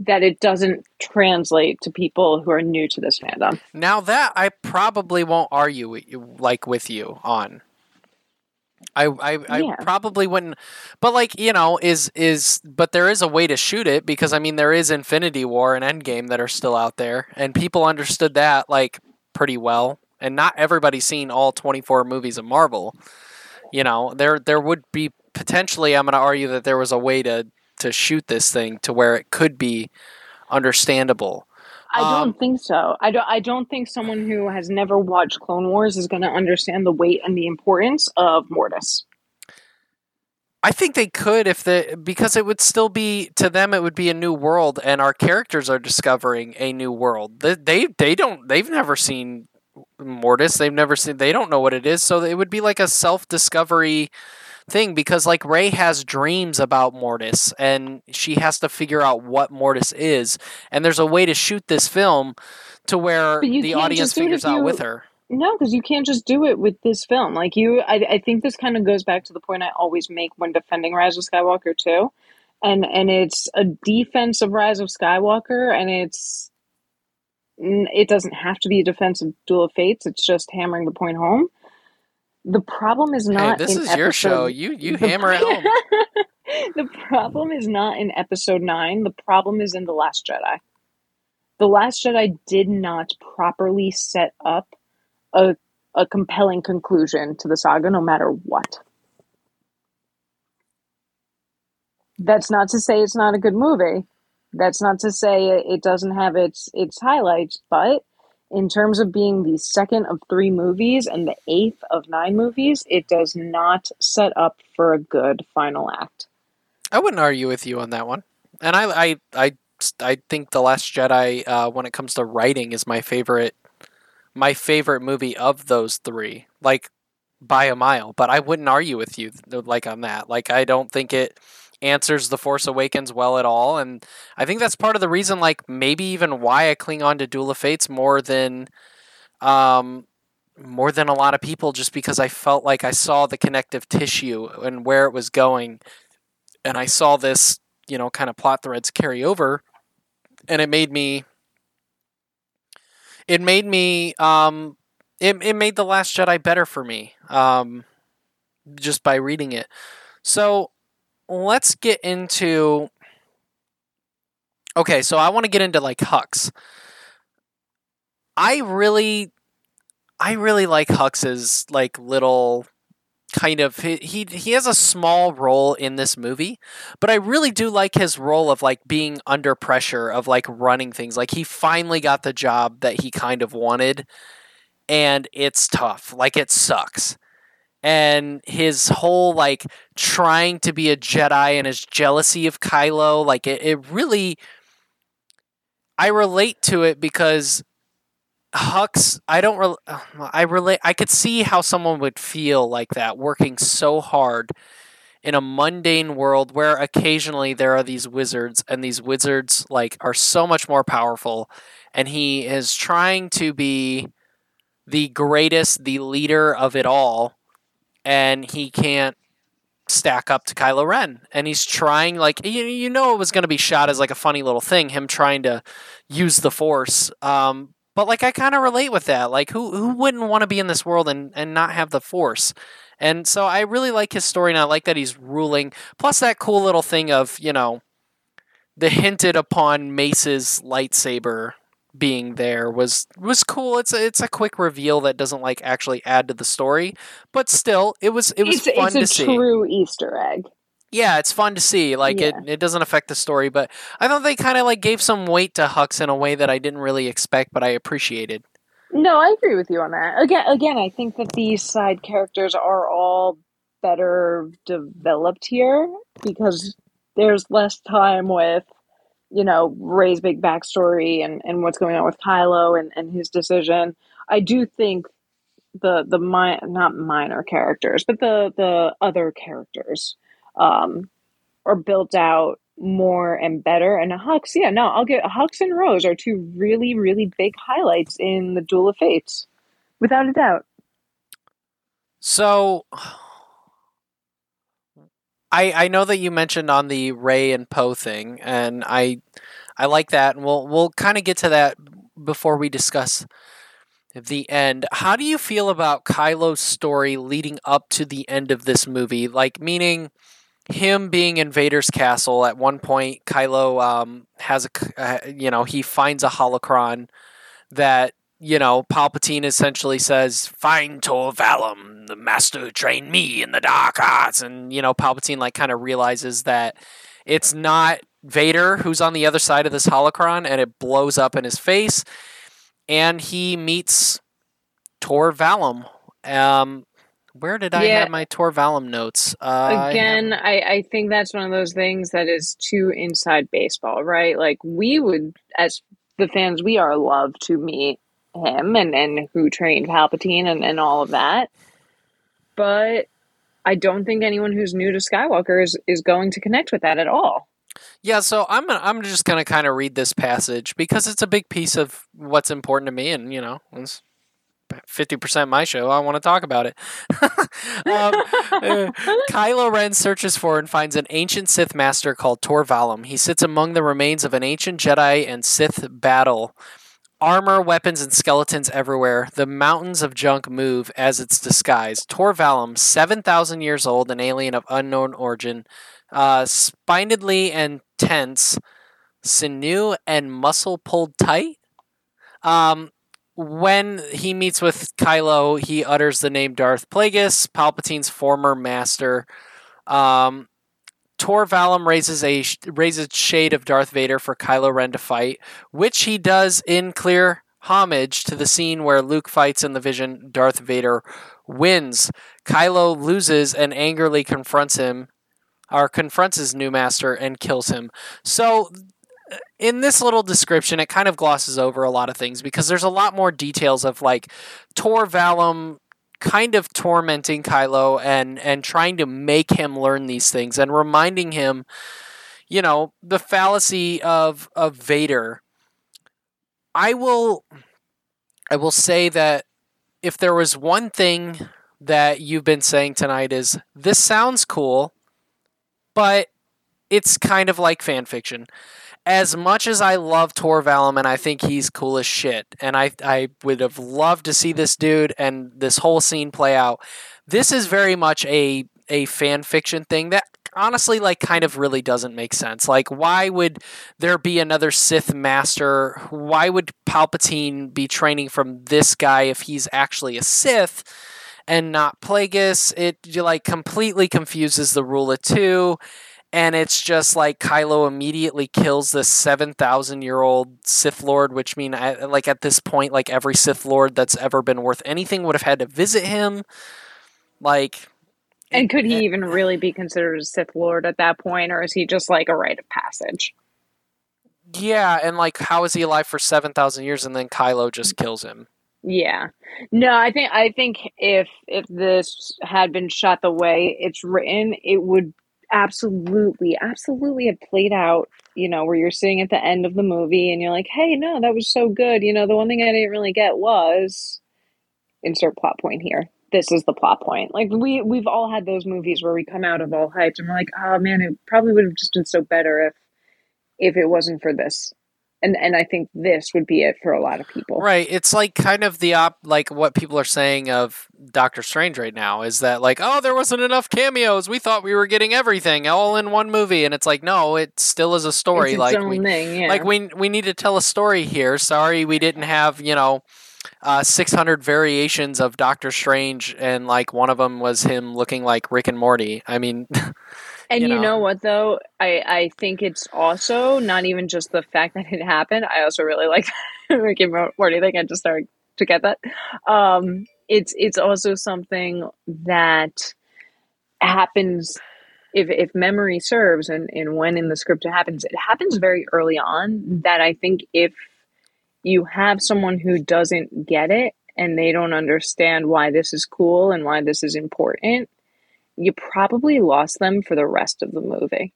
S6: that it doesn't translate to people who are new to this fandom.
S5: Now that I probably won't argue like with you on. I I, I
S6: Yeah.
S5: probably wouldn't, but like you know, is is but there is a way to shoot it because I mean there is Infinity War and Endgame that are still out there, and people understood that like pretty well, and not everybody's seen all twenty four movies of Marvel. You know, there there would be potentially. I'm going to argue that there was a way to to shoot this thing to where it could be understandable.
S6: I don't
S5: Um,
S6: think so. I don't. I don't think someone who has never watched Clone Wars is going to understand the weight and the importance of Mortis.
S5: I think they could if the because it would still be to them it would be a new world and our characters are discovering a new world. They they, they don't they've never seen Mortis. They've never seen they don't know what it is. So it would be like a self-discovery thing because like Rey has dreams about Mortis and she has to figure out what Mortis is and there's a way to shoot this film to where the audience
S6: just do it
S5: figures
S6: if
S5: out with her.
S6: No, because you can't just do it with this film. Like you, I, I think this kind of goes back to the point I always make when defending Rise of Skywalker too, and and it's a defense of Rise of Skywalker, and it's it doesn't have to be a defense of Duel of Fates. It's just hammering the point home. The problem is
S5: Hey,
S6: not.
S5: this
S6: in
S5: is your show. You you
S6: the-
S5: hammer it home.
S6: the problem is not in episode 9 the problem is in the last jedi the last jedi did not properly set up a, a compelling conclusion to the saga no matter what that's not to say it's not a good movie that's not to say it, it doesn't have its its highlights but in terms of being the second of three movies and the eighth of nine movies it does not set up for a good final act
S5: I wouldn't argue with you on that one. And I, I, I, I think the Last Jedi, uh, when it comes to writing, is my favorite, my favorite movie of those three, like by a mile. But I wouldn't argue with you, like on that. Like I don't think it answers the Force Awakens well at all, and I think that's part of the reason, like maybe even why I cling on to Duel of Fates more than, um, more than a lot of people, just because I felt like I saw the connective tissue and where it was going and I saw this, you know, kind of plot threads carry over, and it made me. It made me. Um, it it made the Last Jedi better for me. Um, just by reading it. So let's get into. Okay, so I want to get into like Hux. I really, I really like Hux's like little kind of he, he he has a small role in this movie but i really do like his role of like being under pressure of like running things like he finally got the job that he kind of wanted and it's tough like it sucks and his whole like trying to be a jedi and his jealousy of kylo like it, it really i relate to it because Hux, I don't. Re- uh, I relate. I could see how someone would feel like that, working so hard in a mundane world where occasionally there are these wizards, and these wizards like are so much more powerful, and he is trying to be the greatest, the leader of it all, and he can't stack up to Kylo Ren, and he's trying like you, you know it was going to be shot as like a funny little thing, him trying to use the Force. Um, but like I kind of relate with that. Like who who wouldn't want to be in this world and and not have the force? And so I really like his story and I like that he's ruling. Plus that cool little thing of, you know, the hinted upon Mace's lightsaber being there was was cool. It's a, it's a quick reveal that doesn't like actually add to the story, but still it was it was
S6: it's,
S5: fun
S6: it's
S5: to
S6: a
S5: see.
S6: true Easter egg.
S5: Yeah, it's fun to see. Like it, it doesn't affect the story, but I thought they kind of like gave some weight to Hux in a way that I didn't really expect, but I appreciated.
S6: No, I agree with you on that. Again, again, I think that these side characters are all better developed here because there's less time with, you know, Rey's big backstory and, and what's going on with Kylo and, and his decision. I do think the the mi- not minor characters, but the the other characters um, are built out more and better. And Hux, yeah, no, I'll get Hux and Rose are two really, really big highlights in the Duel of Fates, without a doubt.
S5: So I I know that you mentioned on the Rey and Poe thing, and I I like that, and we'll we'll kind of get to that before we discuss the end. How do you feel about Kylo's story leading up to the end of this movie? Like, meaning him being in Vader's castle. At one point, Kylo um, has a, uh, you know, he finds a holocron that you know, Palpatine essentially says, "Find Tor Valum, the master who trained me in the dark arts," and you know, Palpatine like kind of realizes that it's not Vader who's on the other side of this holocron, and it blows up in his face, and he meets Tor Valum. Um, where did I
S6: Yeah.
S5: have my Tor Valum notes? Uh, I have-
S6: Again, I, I think that's one of those things that is too inside baseball, right? Like we would, as the fans, we are love to meet him and, and who trained Palpatine and, and all of that. But I don't think anyone who's new to Skywalker is, is going to connect with that at all.
S5: Yeah, so I'm I'm just gonna kind of read this passage because it's a big piece of what's important to me, and you know, it's fifty percent my show. I want to talk about it. um, uh, Kylo Ren searches for and finds an ancient Sith master called Tor Valum. He sits among the remains of an ancient Jedi and Sith battle. Armor, weapons, and skeletons everywhere. The mountains of junk move as it's disguised. Torvalum, 7,000 years old, an alien of unknown origin, uh, spinedly and tense, sinew and muscle pulled tight. Um, when he meets with Kylo, he utters the name Darth Plagueis, Palpatine's former master. Um, Tor Valum raises a raises shade of Darth Vader for Kylo Ren to fight, which he does in clear homage to the scene where Luke fights in the vision. Darth Vader wins. Kylo loses and angrily confronts him, or confronts his new master and kills him. So uh, in this little description, it kind of glosses over a lot of things because there's a lot more details of like Tor Valum kind of tormenting Kylo and and trying to make him learn these things and reminding him, you know, the fallacy of of Vader. I will I will say that if there was one thing that you've been saying tonight is this sounds cool, but it's kind of like fan fiction as much as I love Tor Valum and I think he's cool as shit, and I I would have loved to see this dude and this whole scene play out. This is very much a a fan fiction thing that honestly like kind of really doesn't make sense. Like why would there be another Sith master? Why would Palpatine be training from this guy if he's actually a Sith? And not Plagueis, it like completely confuses the rule of two and it's just like Kylo immediately kills this seven thousand year old Sith Lord, which mean I- like at this point, like every Sith Lord that's ever been worth anything would have had to visit him. Like,
S6: And could he
S5: it-
S6: even really be considered a Sith Lord at that point, or is he just like a rite of passage?
S5: yeah, and like how is he alive for seven thousand years and then Kylo just kills him?
S6: Yeah. No, I think I think if if this had been shot the way it's written, it would absolutely, absolutely have played out, you know, where you're sitting at the end of the movie and you're like, hey, no, that was so good. You know, the one thing I didn't really get was insert plot point here. This is the plot point. Like we we've all had those movies where we come out of all hyped and we're like, oh man, it probably would have just been so better if if it wasn't for this. And and I think this would be it for a lot of people.
S5: Right. It's like kind of the op like what people are saying of Doctor Strange right now is that like, oh, there wasn't enough cameos. We thought we were getting everything all in one movie, and it's like, no, it still is a story.
S6: It's its
S5: like
S6: own
S5: we,
S6: thing, yeah.
S5: like we we need to tell a story here. Sorry, we didn't have you know. Uh, 600 variations of Doctor Strange, and like one of them was him looking like Rick and Morty. I mean,
S6: And
S5: you
S6: you,
S5: know.
S6: know. what though? I I think it's also not even just the fact that it happened. I also really like Rick and Morty thing. I just started to get that. Um, it's it's also something that happens if if memory serves and, and when in the script it happens, it happens very early on that I think if you have someone who doesn't get it and they don't understand why this is cool and why this is important, you probably lost them for the rest of the movie.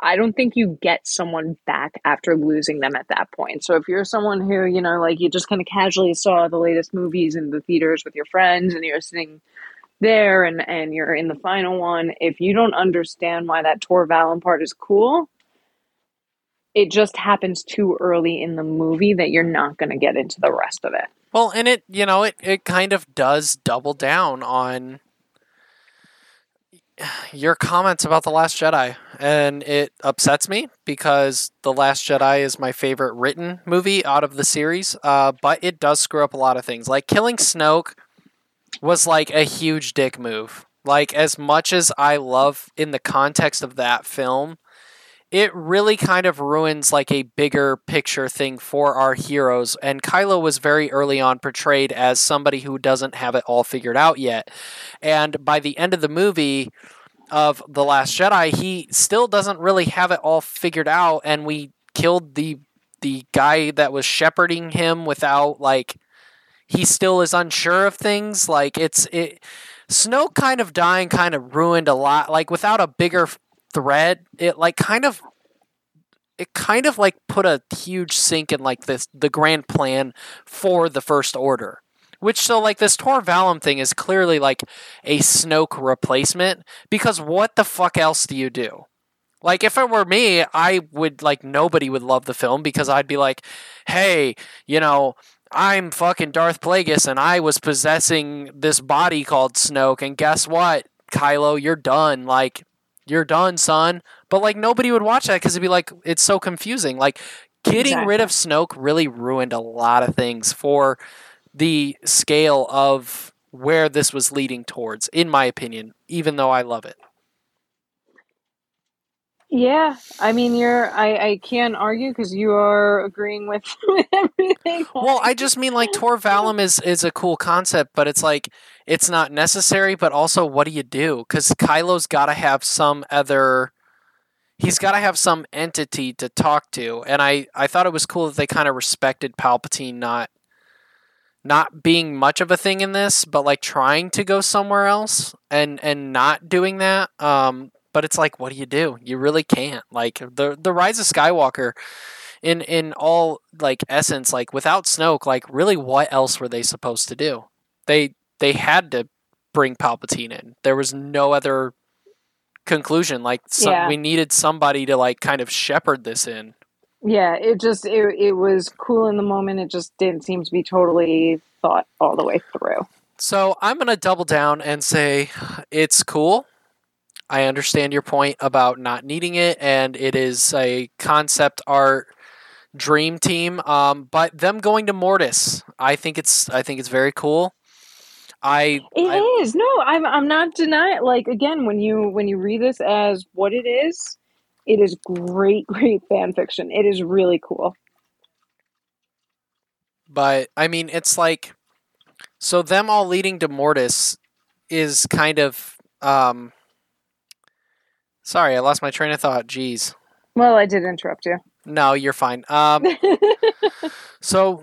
S6: I don't think you get someone back after losing them at that point. So if you're someone who, you know, like you just kind of casually saw the latest movies in the theaters with your friends and you're sitting there and, and you're in the final one, if you don't understand why that Tor Valum part is cool, it just happens too early in the movie that you're not going to get into the rest of it.
S5: Well, and it, you know, it, it kind of does double down on your comments about The Last Jedi. And it upsets me because The Last Jedi is my favorite written movie out of the series. Uh, but it does screw up a lot of things. Like killing Snoke was like a huge dick move. Like, as much as I love in the context of that film, it really kind of ruins like a bigger picture thing for our heroes. And Kylo was very early on portrayed as somebody who doesn't have it all figured out yet. And by the end of the movie of The Last Jedi, he still doesn't really have it all figured out. And we killed the the guy that was shepherding him without like he still is unsure of things. Like it's it Snoke kind of dying kind of ruined a lot. Like without a bigger thread, it like kind of it kind of like put a huge sink in like this the grand plan for the first order. Which so like this Tor Valum thing is clearly like a Snoke replacement because what the fuck else do you do? Like if it were me, I would like nobody would love the film because I'd be like, "Hey, you know, I'm fucking Darth Plagueis and I was possessing this body called Snoke and guess what? Kylo, you're done. Like you're done, son. But like nobody would watch that cuz it'd be like it's so confusing. Like getting
S6: Exactly.
S5: rid of Snoke really ruined a lot of things for the scale of where this was leading towards in my opinion, even though I love it.
S6: Yeah, I mean, you're. I I can't argue because you are agreeing with, everything.
S5: Well, I just mean like Tor Valum is is a cool concept, but it's like it's not necessary. But also, what do you do? Because Kylo's got to have some other. He's got to have some entity to talk to, and I I thought it was cool that they kind of respected Palpatine not not being much of a thing in this, but like trying to go somewhere else and and not doing that. Um, but it's like, what do you do? You really can't. Like the the Rise of Skywalker in in all like essence like without snoke like really what else were they supposed to do they they had to bring palpatine in there was no other conclusion like some,
S6: Yeah.
S5: we needed somebody to like kind of shepherd this in
S6: Yeah, it just it it was cool in the moment. It just didn't seem to be totally thought all the way through.
S5: so i'm gonna double down and say it's cool i understand your point about not needing it and it is a concept art dream team um, but them going to mortis i think it's i think it's very cool i
S6: It is
S5: I-
S6: no, I'm I'm not denying. Like again, when you when you read this as what it is, it is great, great fan fiction. It is really cool.
S5: But I mean, it's like so them all leading to Mortis is kind of um Sorry, I lost my train of thought. Jeez.
S6: Well, I did interrupt you.
S5: No, you're fine. Um so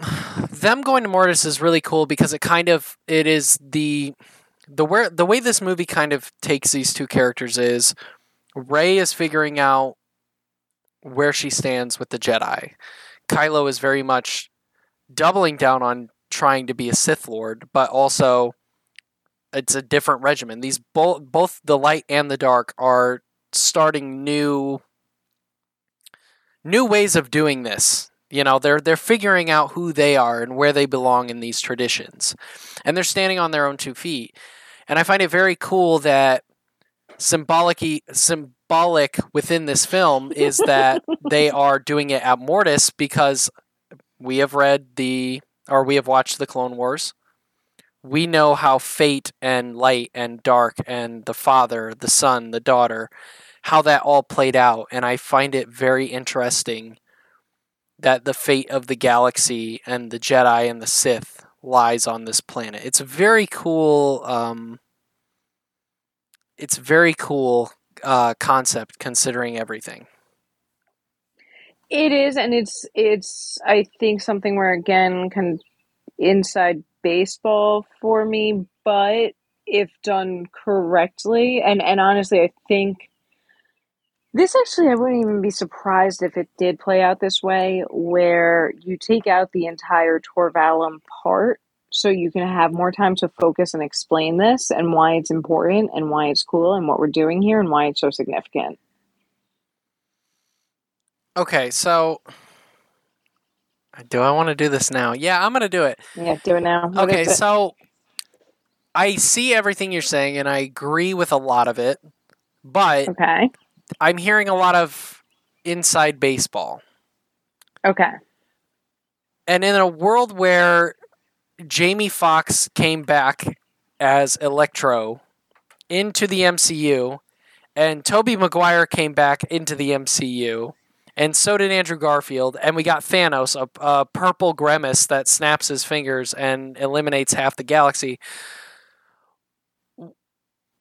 S5: them going to Mortis is really cool because it kind of it is the the where the way this movie kind of takes these two characters is Rey is figuring out where she stands with the Jedi. Kylo is very much doubling down on trying to be a Sith Lord, but also it's a different regimen. These both both the light and the dark are starting new new ways of doing this. You know, they're they're figuring out who they are and where they belong in these traditions. And they're standing on their own two feet. And I find it very cool that symbolic symbolic within this film is that they are doing it at Mortis because we have read the or we have watched the Clone Wars. We know how fate and light and dark and the father, the son, the daughter, how that all played out. And I find it very interesting that the fate of the galaxy and the Jedi and the Sith lies on this planet. It's a very cool. Um, it's very cool uh, concept considering everything.
S6: It is, and it's it's I think something where again kind of inside baseball for me, but if done correctly, and and honestly, I think this actually I wouldn't even be surprised if it did play out this way, where you take out the entire Torvalum part, so you can have more time to focus and explain this and why it's important and why it's cool and what we're doing here and why it's so significant.
S5: Okay, so do I want to do this now? Yeah, I'm going to do it.
S6: Yeah, do it now. What
S5: okay, so I see everything you're saying and I agree with a lot of it, but
S6: Okay.
S5: I'm hearing a lot of inside baseball.
S6: Okay.
S5: And in a world where Jamie Foxx came back as Electro into the MCU, and Tobey Maguire came back into the MCU, and so did Andrew Garfield, and we got Thanos, a, a purple grimace that snaps his fingers and eliminates half the galaxy.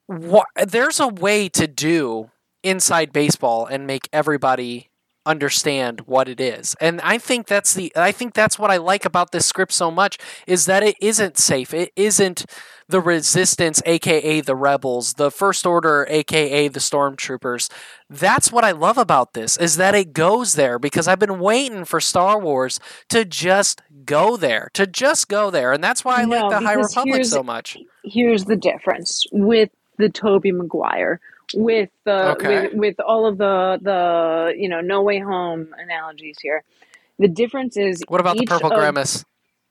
S5: What, there's a way to do inside baseball and make everybody understand what it is. And I think that's the I think that's what I like about this script so much is that it isn't safe. It isn't the resistance aka the rebels, the first order aka the stormtroopers. That's what I love about this is that it goes there because I've been waiting for Star Wars to just go there, to just go there. And that's why I
S6: No,
S5: like the High Republic so much.
S6: Here's the difference with the Tobey Maguire, with the
S5: Okay.
S6: with, with all of the the you know No Way Home analogies here. The difference is
S5: What about the purple
S6: of-
S5: grimace?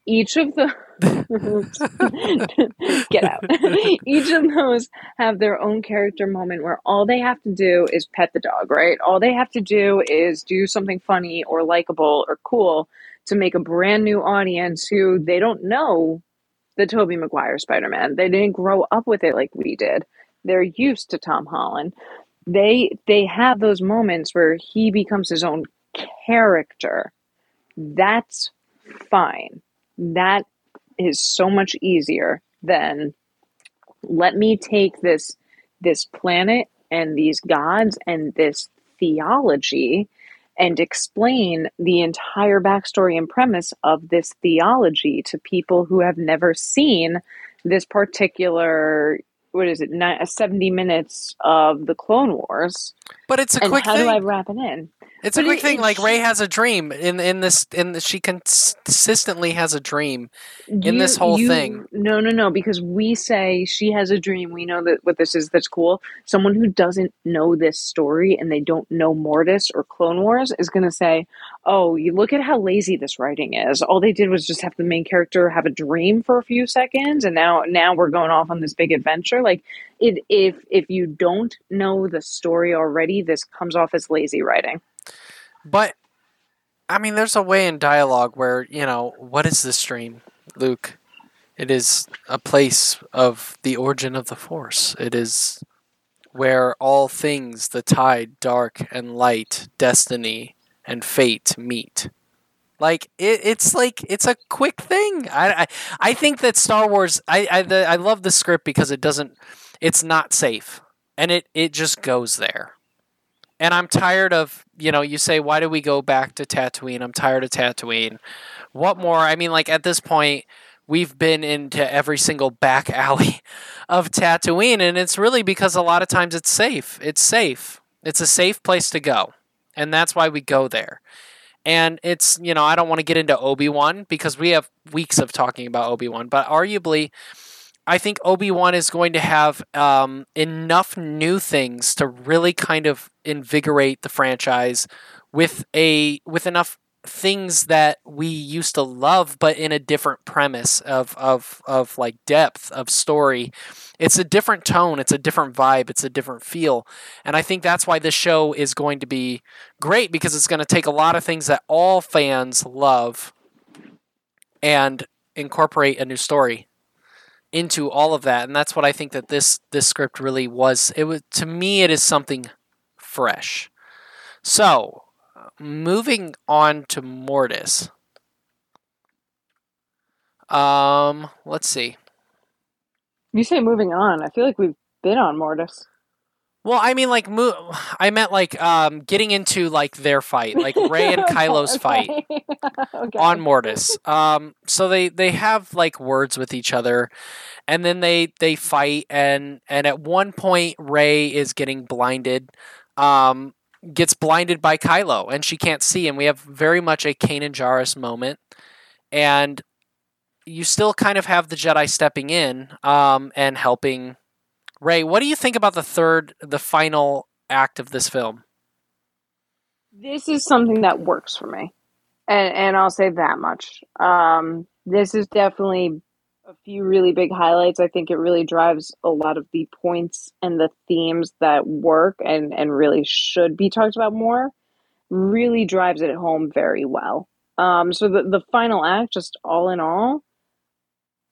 S6: each of the get out each of those have their own character moment where all they have to do is pet the dog right all they have to do is do something funny or likable or cool to make a brand new audience who they don't know the tobey maguire spider-man they didn't grow up with it like we did they're used to tom holland. They they have those moments where he becomes his own character. That's fine. That is so much easier than let me take this this planet and these gods and this theology and explain the entire backstory and premise of this theology to people who have never seen this particular what is it ni- uh, 70 minutes of the clone wars
S5: But it's a
S6: and
S5: quick
S6: how
S5: thing.
S6: do i wrap it in
S5: It's a
S6: But
S5: quick
S6: it-
S5: thing.
S6: it-
S5: Like Rey has a dream in in this in the, she consistently has a dream in this whole thing.
S6: No, no, no, because we say she has a dream. We know that what this is that's cool. Someone who doesn't know this story and they don't know Mortis or Clone Wars is going to say, "Oh, you look at how lazy this writing is. All they did was just have the main character have a dream for a few seconds, and now now we're going off on this big adventure." Like, it if if you don't know the story already, this comes off as lazy writing.
S5: But I mean, there's a way in dialogue where you know what is this dream, Luke? It is a place of the origin of the Force. It is where all things, the tide, dark and light, destiny and fate meet. Like it, it's like it's a quick thing. I, I, I think that Star Wars. I, I, the, I love the script because it doesn't. It's not safe, and it, it just goes there. And I'm tired of you know. You say, why do we go back to Tatooine? I'm tired of Tatooine. What more? I mean, like at this point, we've been into every single back alley of Tatooine, and it's really because a lot of times it's safe. It's safe. It's a safe place to go, and that's why we go there. And it's you know I don't want to get into Obi Wan because we have weeks of talking about Obi Wan, but arguably, I think Obi Wan is going to have um, enough new things to really kind of invigorate the franchise with a with enough things that we used to love, but in a different premise of of of like depth of story. It's a different tone, it's a different vibe, it's a different feel, and I think that's why this show is going to be great because it's going to take a lot of things that all fans love and incorporate a new story into all of that and that's what i think that this this script really was it was to me it is something fresh so moving on to mortis um let's see
S6: You say moving on. I feel like we've been on Mortis.
S5: Well i mean like mo- i meant like um getting into like their fight like rey and kylo's fight
S6: Okay. okay.
S5: on Mortis. Um, so they they have like words with each other, and then they they fight, and and at one point Rey is getting blinded, um, gets blinded by Kylo, and she can't see, and we have very much a Kanan Jarrus moment, and you still kind of have the Jedi stepping in, um, and helping Rey. What do you think about the third, the final act of this film?
S6: This is something that works for me, and and I'll say that much. Um, this is definitely a few really big highlights. I think it really drives a lot of the points and the themes that work and and really should be talked about more. Really drives it home very well. Um, so the the final act, just all in all,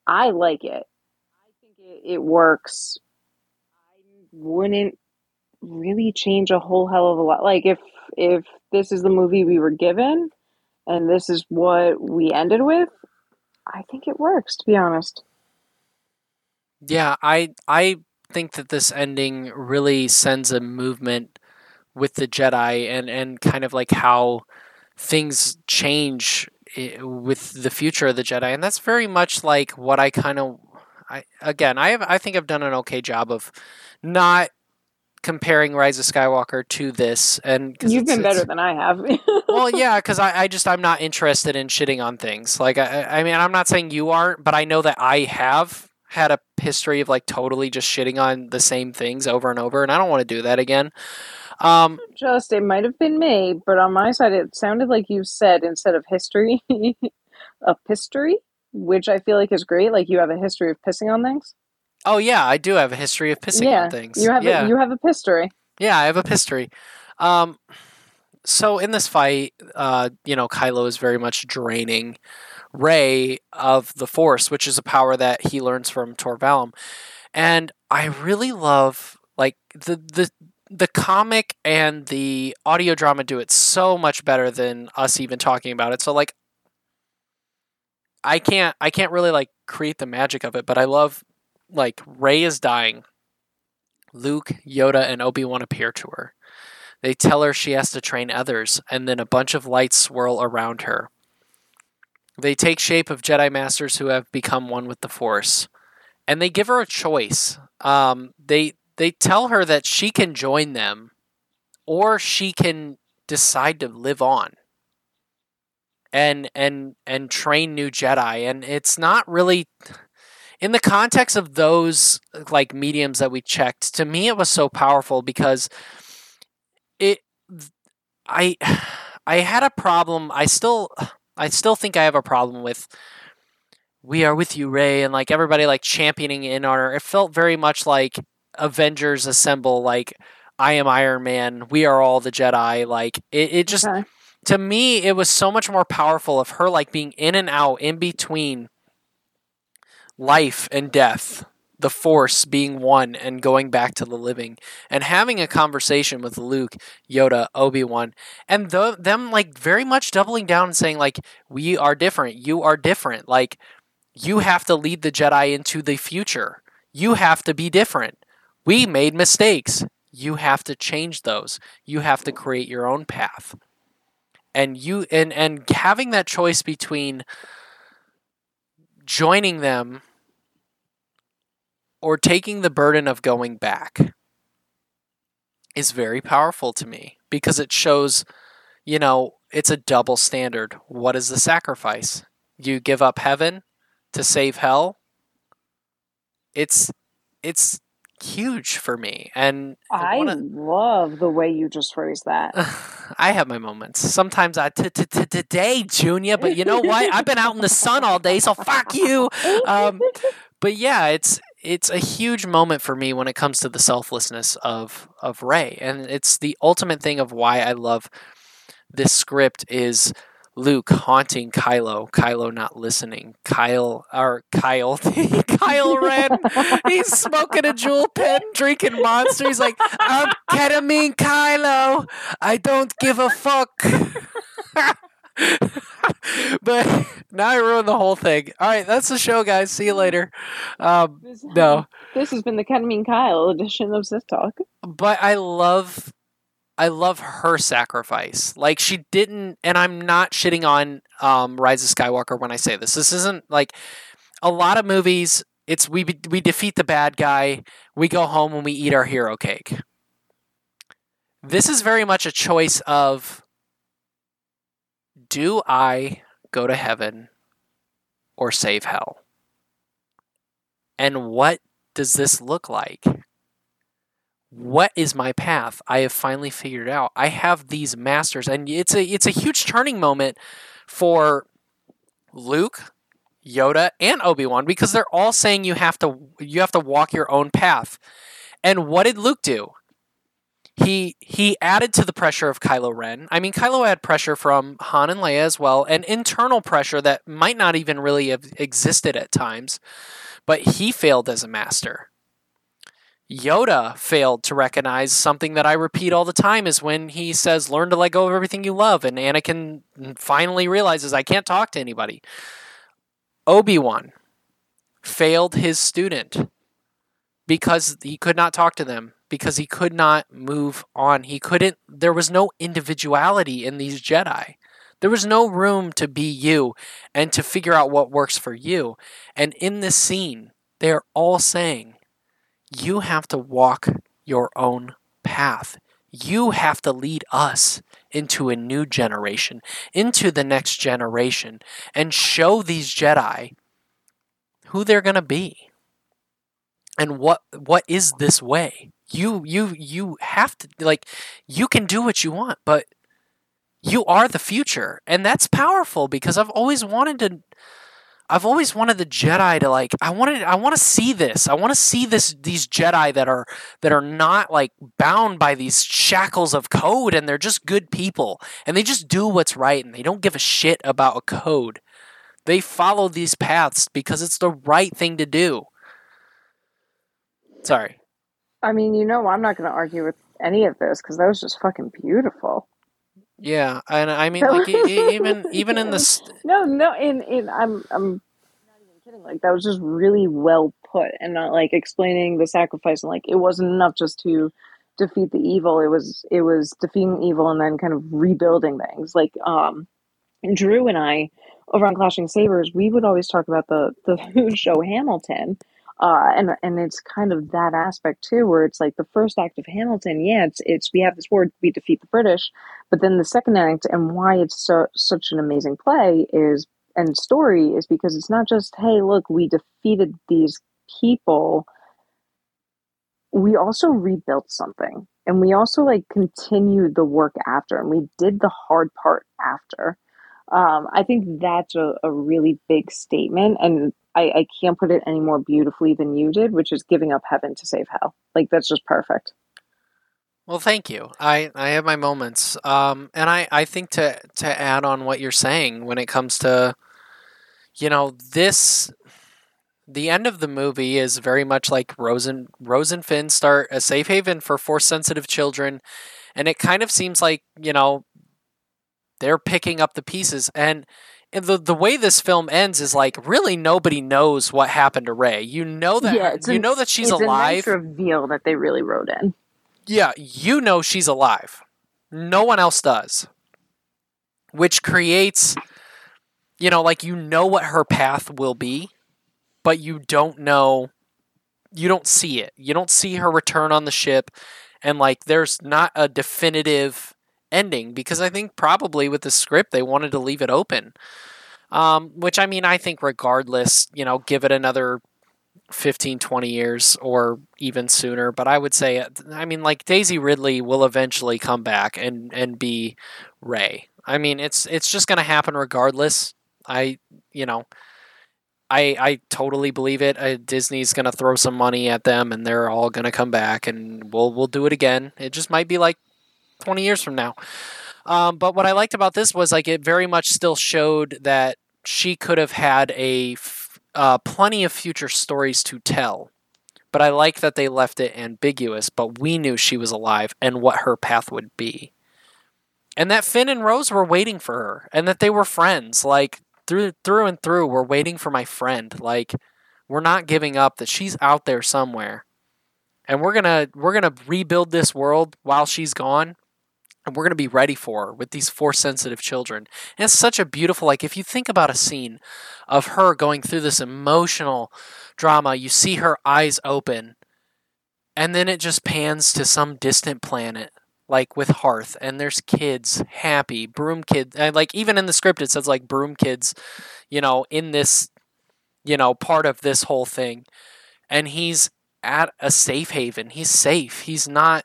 S6: I like it. I think it, it works. Wouldn't really change a whole hell of a lot. Like if if this is the movie we were given and this is what we ended with, I think it works to be honest.
S5: Yeah, I I think that this ending really sends a movement with the Jedi and and kind of like how things change eh, with the future of the Jedi, and that's very much like what I kind of I again I have I think I've done an okay job of not comparing Rise of Skywalker to this, and 'cause
S6: You've been better than I have.
S5: well, yeah, because I, I just I'm not interested in shitting on things. Like I, I mean, I'm not saying you aren't, but I know that I have had a history of like totally just shitting on the same things over and over, and I don't want to do that again. Um,
S6: Just it might have been me, but on my side it sounded like you said instead of history, a history, which I feel like is great. Like you have a history of pissing on things.
S5: oh yeah, I do have a history of pissing
S6: yeah,
S5: on things.
S6: you have
S5: yeah,
S6: a, you have a history.
S5: yeah, I have a history. Um, so in this fight, uh, you know, Kylo is very much draining Rey of the Force, which is a power that he learns from Torvalum. And I really love like the the the comic and the audio drama do it so much better than us even talking about it. So like I can't I can't really like create the magic of it, but I love like Rey is dying. Luke, Yoda, and Obi-Wan appear to her. They tell her she has to train others, and then a bunch of lights swirl around her. They take shape of Jedi Masters who have become one with the Force, and they give her a choice. Um, they they tell her that she can join them, or she can decide to live on and and and train new Jedi. And it's not really in the context of those like mediums that we checked. To me, it was so powerful because it I I had a problem. I still I still think I have a problem with we are with you, Rey, and like everybody like championing in on her. It felt very much like Avengers assemble, like I am Iron Man, we are all the Jedi. Like it, it just
S6: Okay.
S5: To me it was so much more powerful of her like being in and out in between life and death the force being one and going back to the living and having a conversation with luke yoda obi-wan and th- them like very much doubling down and saying like we are different. You are different. Like you have to lead the jedi into the future. You have to be different. We made mistakes. You have to change those. You have to create your own path and you and and having that choice between joining them or taking the burden of going back is very powerful to me because it shows you know it's a double standard. What is the sacrifice? You give up heaven to save hell? It's it's huge for me and
S6: I love the way you just phrased that.
S5: I have my moments. Sometimes I t- t- t- today, Junior, but you know what? I've been out in the sun all day, so fuck you. Um, but yeah, it's it's a huge moment for me when it comes to the selflessness of of Rey, and it's the ultimate thing of why I love this script is Luke haunting Kylo, Kylo not listening, Kyle or Kyle, Kyle Ren, he's smoking a Juul pen, drinking monster. He's like, I'm ketamine, Kylo. I don't give a fuck. but now I ruined the whole thing. All right, that's the show, guys. See you later. Um,
S6: This,
S5: no,
S6: this has been the Ketamine Kyle edition of Sith Talk.
S5: but I love I love her sacrifice. Like she didn't and I'm not shitting on um Rise of Skywalker when I say this. This isn't like a lot of movies it's we we defeat the bad guy, we go home and we eat our hero cake. This is very much a choice of do I go to heaven or save hell? And what does this look like? What is my path? I have finally figured out. I have these masters, and it's a it's a huge turning moment for Luke, Yoda, and Obi Wan because they're all saying you have to you have to walk your own path. And what did Luke do? He he added to the pressure of Kylo Ren. I mean, Kylo had pressure from Han and Leia as well, and internal pressure that might not even really have existed at times. But he failed as a master. Yoda failed to recognize something that I repeat all the time is when he says, Learn to let go of everything you love. And Anakin finally realizes, I can't talk to anybody. Obi Wan failed his student because he could not talk to them, because he could not move on. He couldn't, there was no individuality in these Jedi. There was no room to be you and to figure out what works for you. And in this scene, they are all saying, you have to walk your own path. You have to lead us into a new generation, into the next generation, and show these Jedi who they're going to be. And what what is this way? You you you have to like you can do what you want, but you are the future. And that's powerful because I've always wanted to I've always wanted the Jedi to like I wanted I want to see this. I want to see this these Jedi that are that are not like bound by these shackles of code and they're just good people and they just do what's right and they don't give a shit about a code. They follow these paths because it's the right thing to do. Sorry.
S6: I mean, you know, I'm not going to argue with any of this because that was just fucking beautiful.
S5: Yeah, and I mean, like even even in this,
S6: No, no, in in I'm I'm not even kidding. Like that was just really well put, and not like explaining the sacrifice, and like it wasn't enough just to defeat the evil. It was it was defeating evil and then kind of rebuilding things. Like um, Drew and I over on Clashing Sabers, we would always talk about the the food show Hamilton. Uh, and and it's kind of that aspect too, where it's like the first act of Hamilton. Yeah, it's it's we have this word, we defeat the British, but then the second act and why it's so such an amazing play is and story is because it's not just hey, look, we defeated these people. We also rebuilt something, and we also like continued the work after, and we did the hard part after. Um, I think that's a, a really big statement, and I, I can't put it any more beautifully than you did, which is giving up heaven to save hell. Like that's just perfect.
S5: well, thank you. I I have my moments, um, and I I think to to add on what you're saying when it comes to, you know, this. The end of the movie is very much like Rose and, Rose and Finn start a safe haven for force sensitive children, and it kind of seems like you know they're picking up the pieces and and the the way this film ends is like really nobody knows what happened to Rey. You know that
S6: yeah,
S5: you
S6: a-
S5: know that she's
S6: it's
S5: alive.
S6: A nice reveal that they really wrote in.
S5: Yeah, you know she's alive. No one else does. Which creates you know like you know what her path will be, but you don't know you don't see it. You don't see her return on the ship and like there's not a definitive ending because I think probably with the script they wanted to leave it open. Um, which I mean I think regardless, you know, give it another 15 20 years or even sooner. But i would say i mean like daisy ridley will eventually come back and and be rey i mean it's it's just going to happen regardless. I you know i i totally believe it. Uh, disney's going to throw some money at them and they're all going to come back and we'll we'll do it again. It just might be like 20 years from now um, but what i liked about this was like it very much still showed that she could have had a uh, plenty of future stories to tell. But I like that they left it ambiguous, but we knew she was alive and what her path would be. And that Finn and Rose were waiting for her and that they were friends. Like through through and through, we're waiting for my friend. Like we're not giving up that she's out there somewhere. And we're gonna we're gonna rebuild this world while she's gone. And we're gonna be ready for with these force sensitive children. And it's such a beautiful like if you think about a scene of her going through this emotional drama. You see her eyes open, and then it just pans to some distant planet, like with Hearth, and there's kids happy, broom kids, and uh, like even in the script it says like broom kids, you know, in this, you know, part of this whole thing, and he's at a safe haven. He's safe. He's not,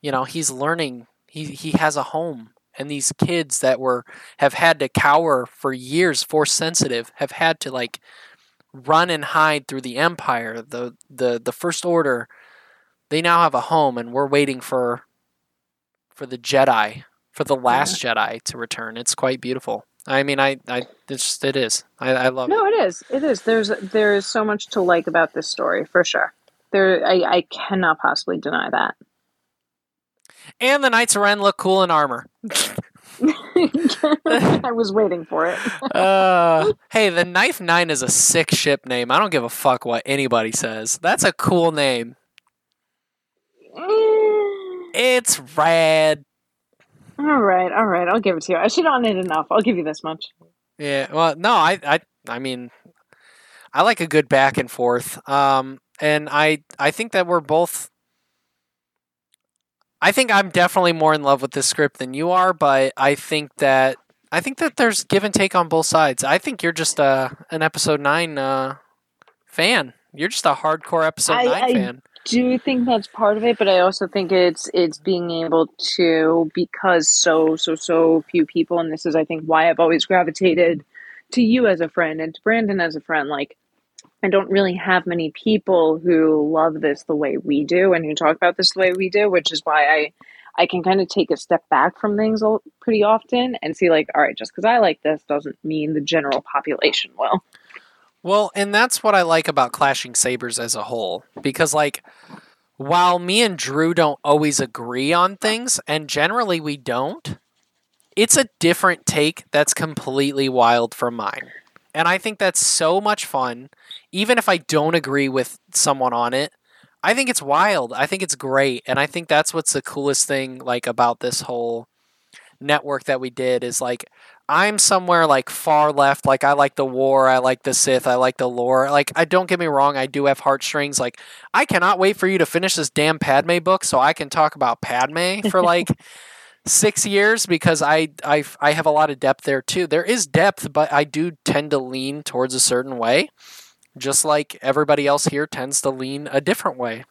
S5: you know, he's learning. He he has a home. And these kids that were have had to cower for years, force sensitive, have had to like run and hide through the empire, the the the first order. They now have a home and we're waiting for for the Jedi, for the last Jedi to return. It's quite beautiful. I mean, I, I, it's, it is i i love
S6: no
S5: it.
S6: it is it is there's there is so much to like about this story for sure. There, I, I cannot possibly deny that.
S5: And the Knights of Ren look cool in armor.
S6: I was waiting for it.
S5: uh, hey, the Knife Nine is a sick ship name. I don't give a fuck what anybody says. That's a cool name. It's rad.
S6: all right, all right. I'll give it to you. I shit on it enough. I'll give you this much.
S5: Yeah. Well, no, I, I, I mean, I like a good back and forth. Um, and I, I think that we're both. I think I'm definitely more in love with this script than you are, but I think that I think that there's give and take on both sides. I think you're just a an episode nine uh, fan. You're just a hardcore episode
S6: I-
S5: nine
S6: I-
S5: fan.
S6: do think that's part of it, but I also think it's it's being able to because so so so few people, and this is I think why I've always gravitated to you as a friend and to Brandon as a friend. Like I don't really have many people who love this the way we do and who talk about this the way we do, which is why I I can kind of take a step back from things pretty often and see like, all right, just because I like this doesn't mean the general population will.
S5: Well, and that's what I like about Clashing Sabers as a whole. Because, like, while me and Drew don't always agree on things, and generally we don't, it's a different take that's completely wild from mine. And I think that's so much fun. Even if I don't agree with someone on it, I think it's wild. I think it's great. And I think that's what's the coolest thing, like, about this whole network that we did is like I'm somewhere like far left. Like I like the war, I like the Sith, I like the lore. Like I don't get me wrong, I do have heartstrings. Like I cannot wait for you to finish this damn Padme book so I can talk about Padme for like six years because I I I have a lot of depth there too. There is depth, but I do tend to lean towards a certain way, just like everybody else here tends to lean a different way.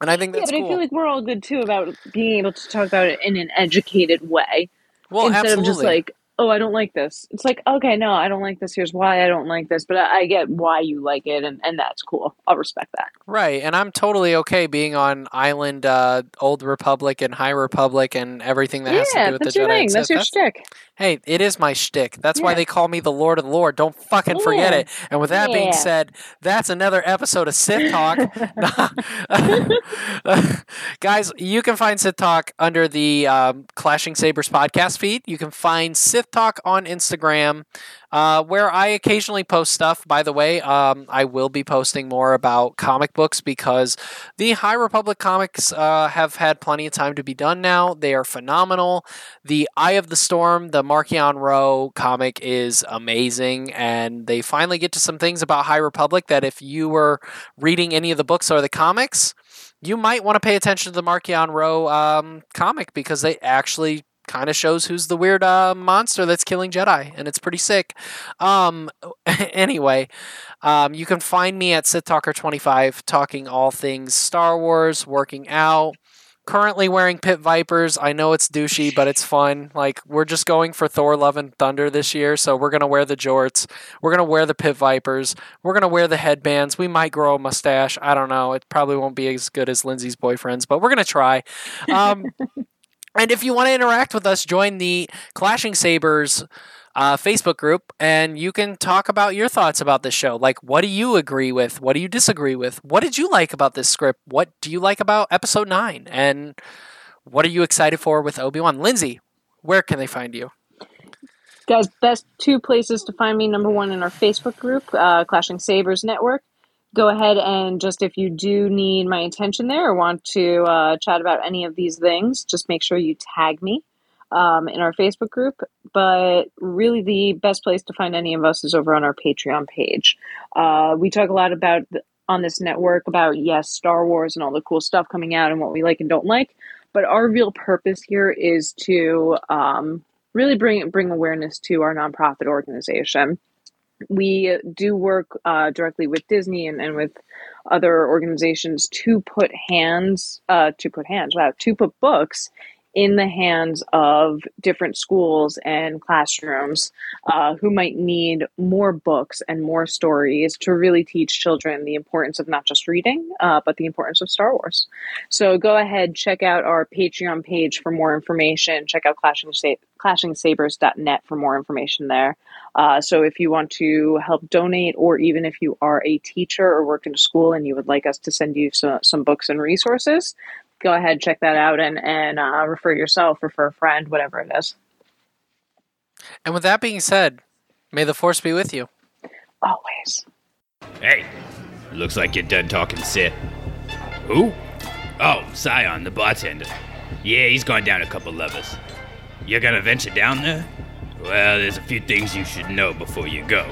S5: And I think
S6: Yeah,
S5: that's
S6: but
S5: cool.
S6: I feel like we're all good too about being able to talk about it in an educated way.
S5: well,
S6: instead
S5: absolutely.
S6: of just like oh i don't like this it's like okay no i don't like this here's why i don't like this but i, I get why you like it and, and that's cool i'll respect that
S5: Right, and I'm totally okay being on Island, uh, Old Republic, and High Republic, and everything that has to do with
S6: that's
S5: the
S6: your
S5: Jedi.
S6: thing that's your shtick
S5: hey, it is my shtick. That's why they call me the Lord of the Lord. Don't fucking forget it. And with that being said, that's another episode of Sith Talk. Guys, you can find Sith Talk under the um, Clashing Sabers podcast feed. You can find Sith Talk on Instagram, uh, where I occasionally post stuff. By the way, um, I will be posting more about comic books because the High Republic comics uh, have had plenty of time to be done now. They are phenomenal. The Eye of the Storm, the Marchion Ro comic is amazing, and they finally get to some things about High Republic that if you were reading any of the books or the comics, you might want to pay attention to the Marchion Ro um, comic because they actually kind of shows who's the weird uh, monster that's killing Jedi, and it's pretty sick. Um, anyway, um, you can find me at Sith Talker 25 talking all things Star Wars, working out. Currently wearing Pit Vipers. I know it's douchey, but it's fun. Like we're just going for Thor: Love and Thunder this year, so we're gonna wear the jorts. We're gonna wear the Pit Vipers. We're gonna wear the headbands. We might grow a mustache. I don't know. It probably won't be as good as Lindsay's boyfriend's, but we're gonna try. Um, and if you want to interact with us, join the Clashing Sabers uh, Facebook group, and you can talk about your thoughts about this show. Like, what do you agree with? What do you disagree with? What did you like about this script? What do you like about episode nine? And what are you excited for with Obi Wan? Lindsay, where can they find you?
S6: guys best two places to find me number one in our facebook group uh, clashing sabers network go ahead and just if you do need my attention there or want to uh, chat about any of these things just make sure you tag me um, in our facebook group. But really the best place to find any of us is over on our patreon page. Uh, we talk a lot about on this network about yes star wars and all the cool stuff coming out and what we like and don't like. But our real purpose here is to um, really bring bring awareness to our nonprofit organization we do work uh, directly with Disney and, and with other organizations to put hands uh, to put hands wow to put books in the hands of different schools and classrooms uh, who might need more books and more stories to really teach children the importance of not just reading, uh, but the importance of Star Wars. So go ahead, check out our Patreon page for more information. Check out clashing, Sa- clashingsabers.net for more information there. Uh, so if you want to help donate, or even if you are a teacher or work in a school and you would like us to send you some, some books and resources, go ahead, check that out, and and uh, refer yourself, refer a friend, whatever it is.
S5: And with that being said, may the force be with you.
S6: Always.
S3: Hey, looks like you're done talking Sith. Who? Oh, Scion, the bartender. Yeah, he's gone down a couple levels. You're gonna venture down there? Well, there's a few things you should know before you go.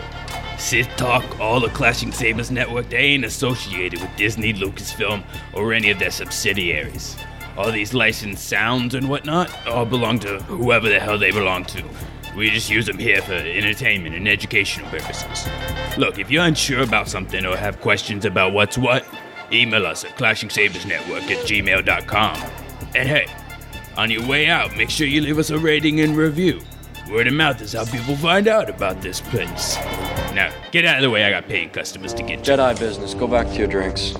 S3: Sith Talk, all the Clashing Sabers Network, they ain't associated with Disney, Lucasfilm, or any of their subsidiaries. All these licensed sounds and whatnot all belong to whoever the hell they belong to. We just use them here for entertainment and educational purposes. Look, if you're unsure about something or have questions about what's what, email us at clashingsabersnetwork at gmail.com. And hey, on your way out, make sure you leave us a rating and review. Word of mouth is how people find out about this place. Now, get out of the way, I got paying customers to get to.
S7: Jedi business. Go back to your drinks.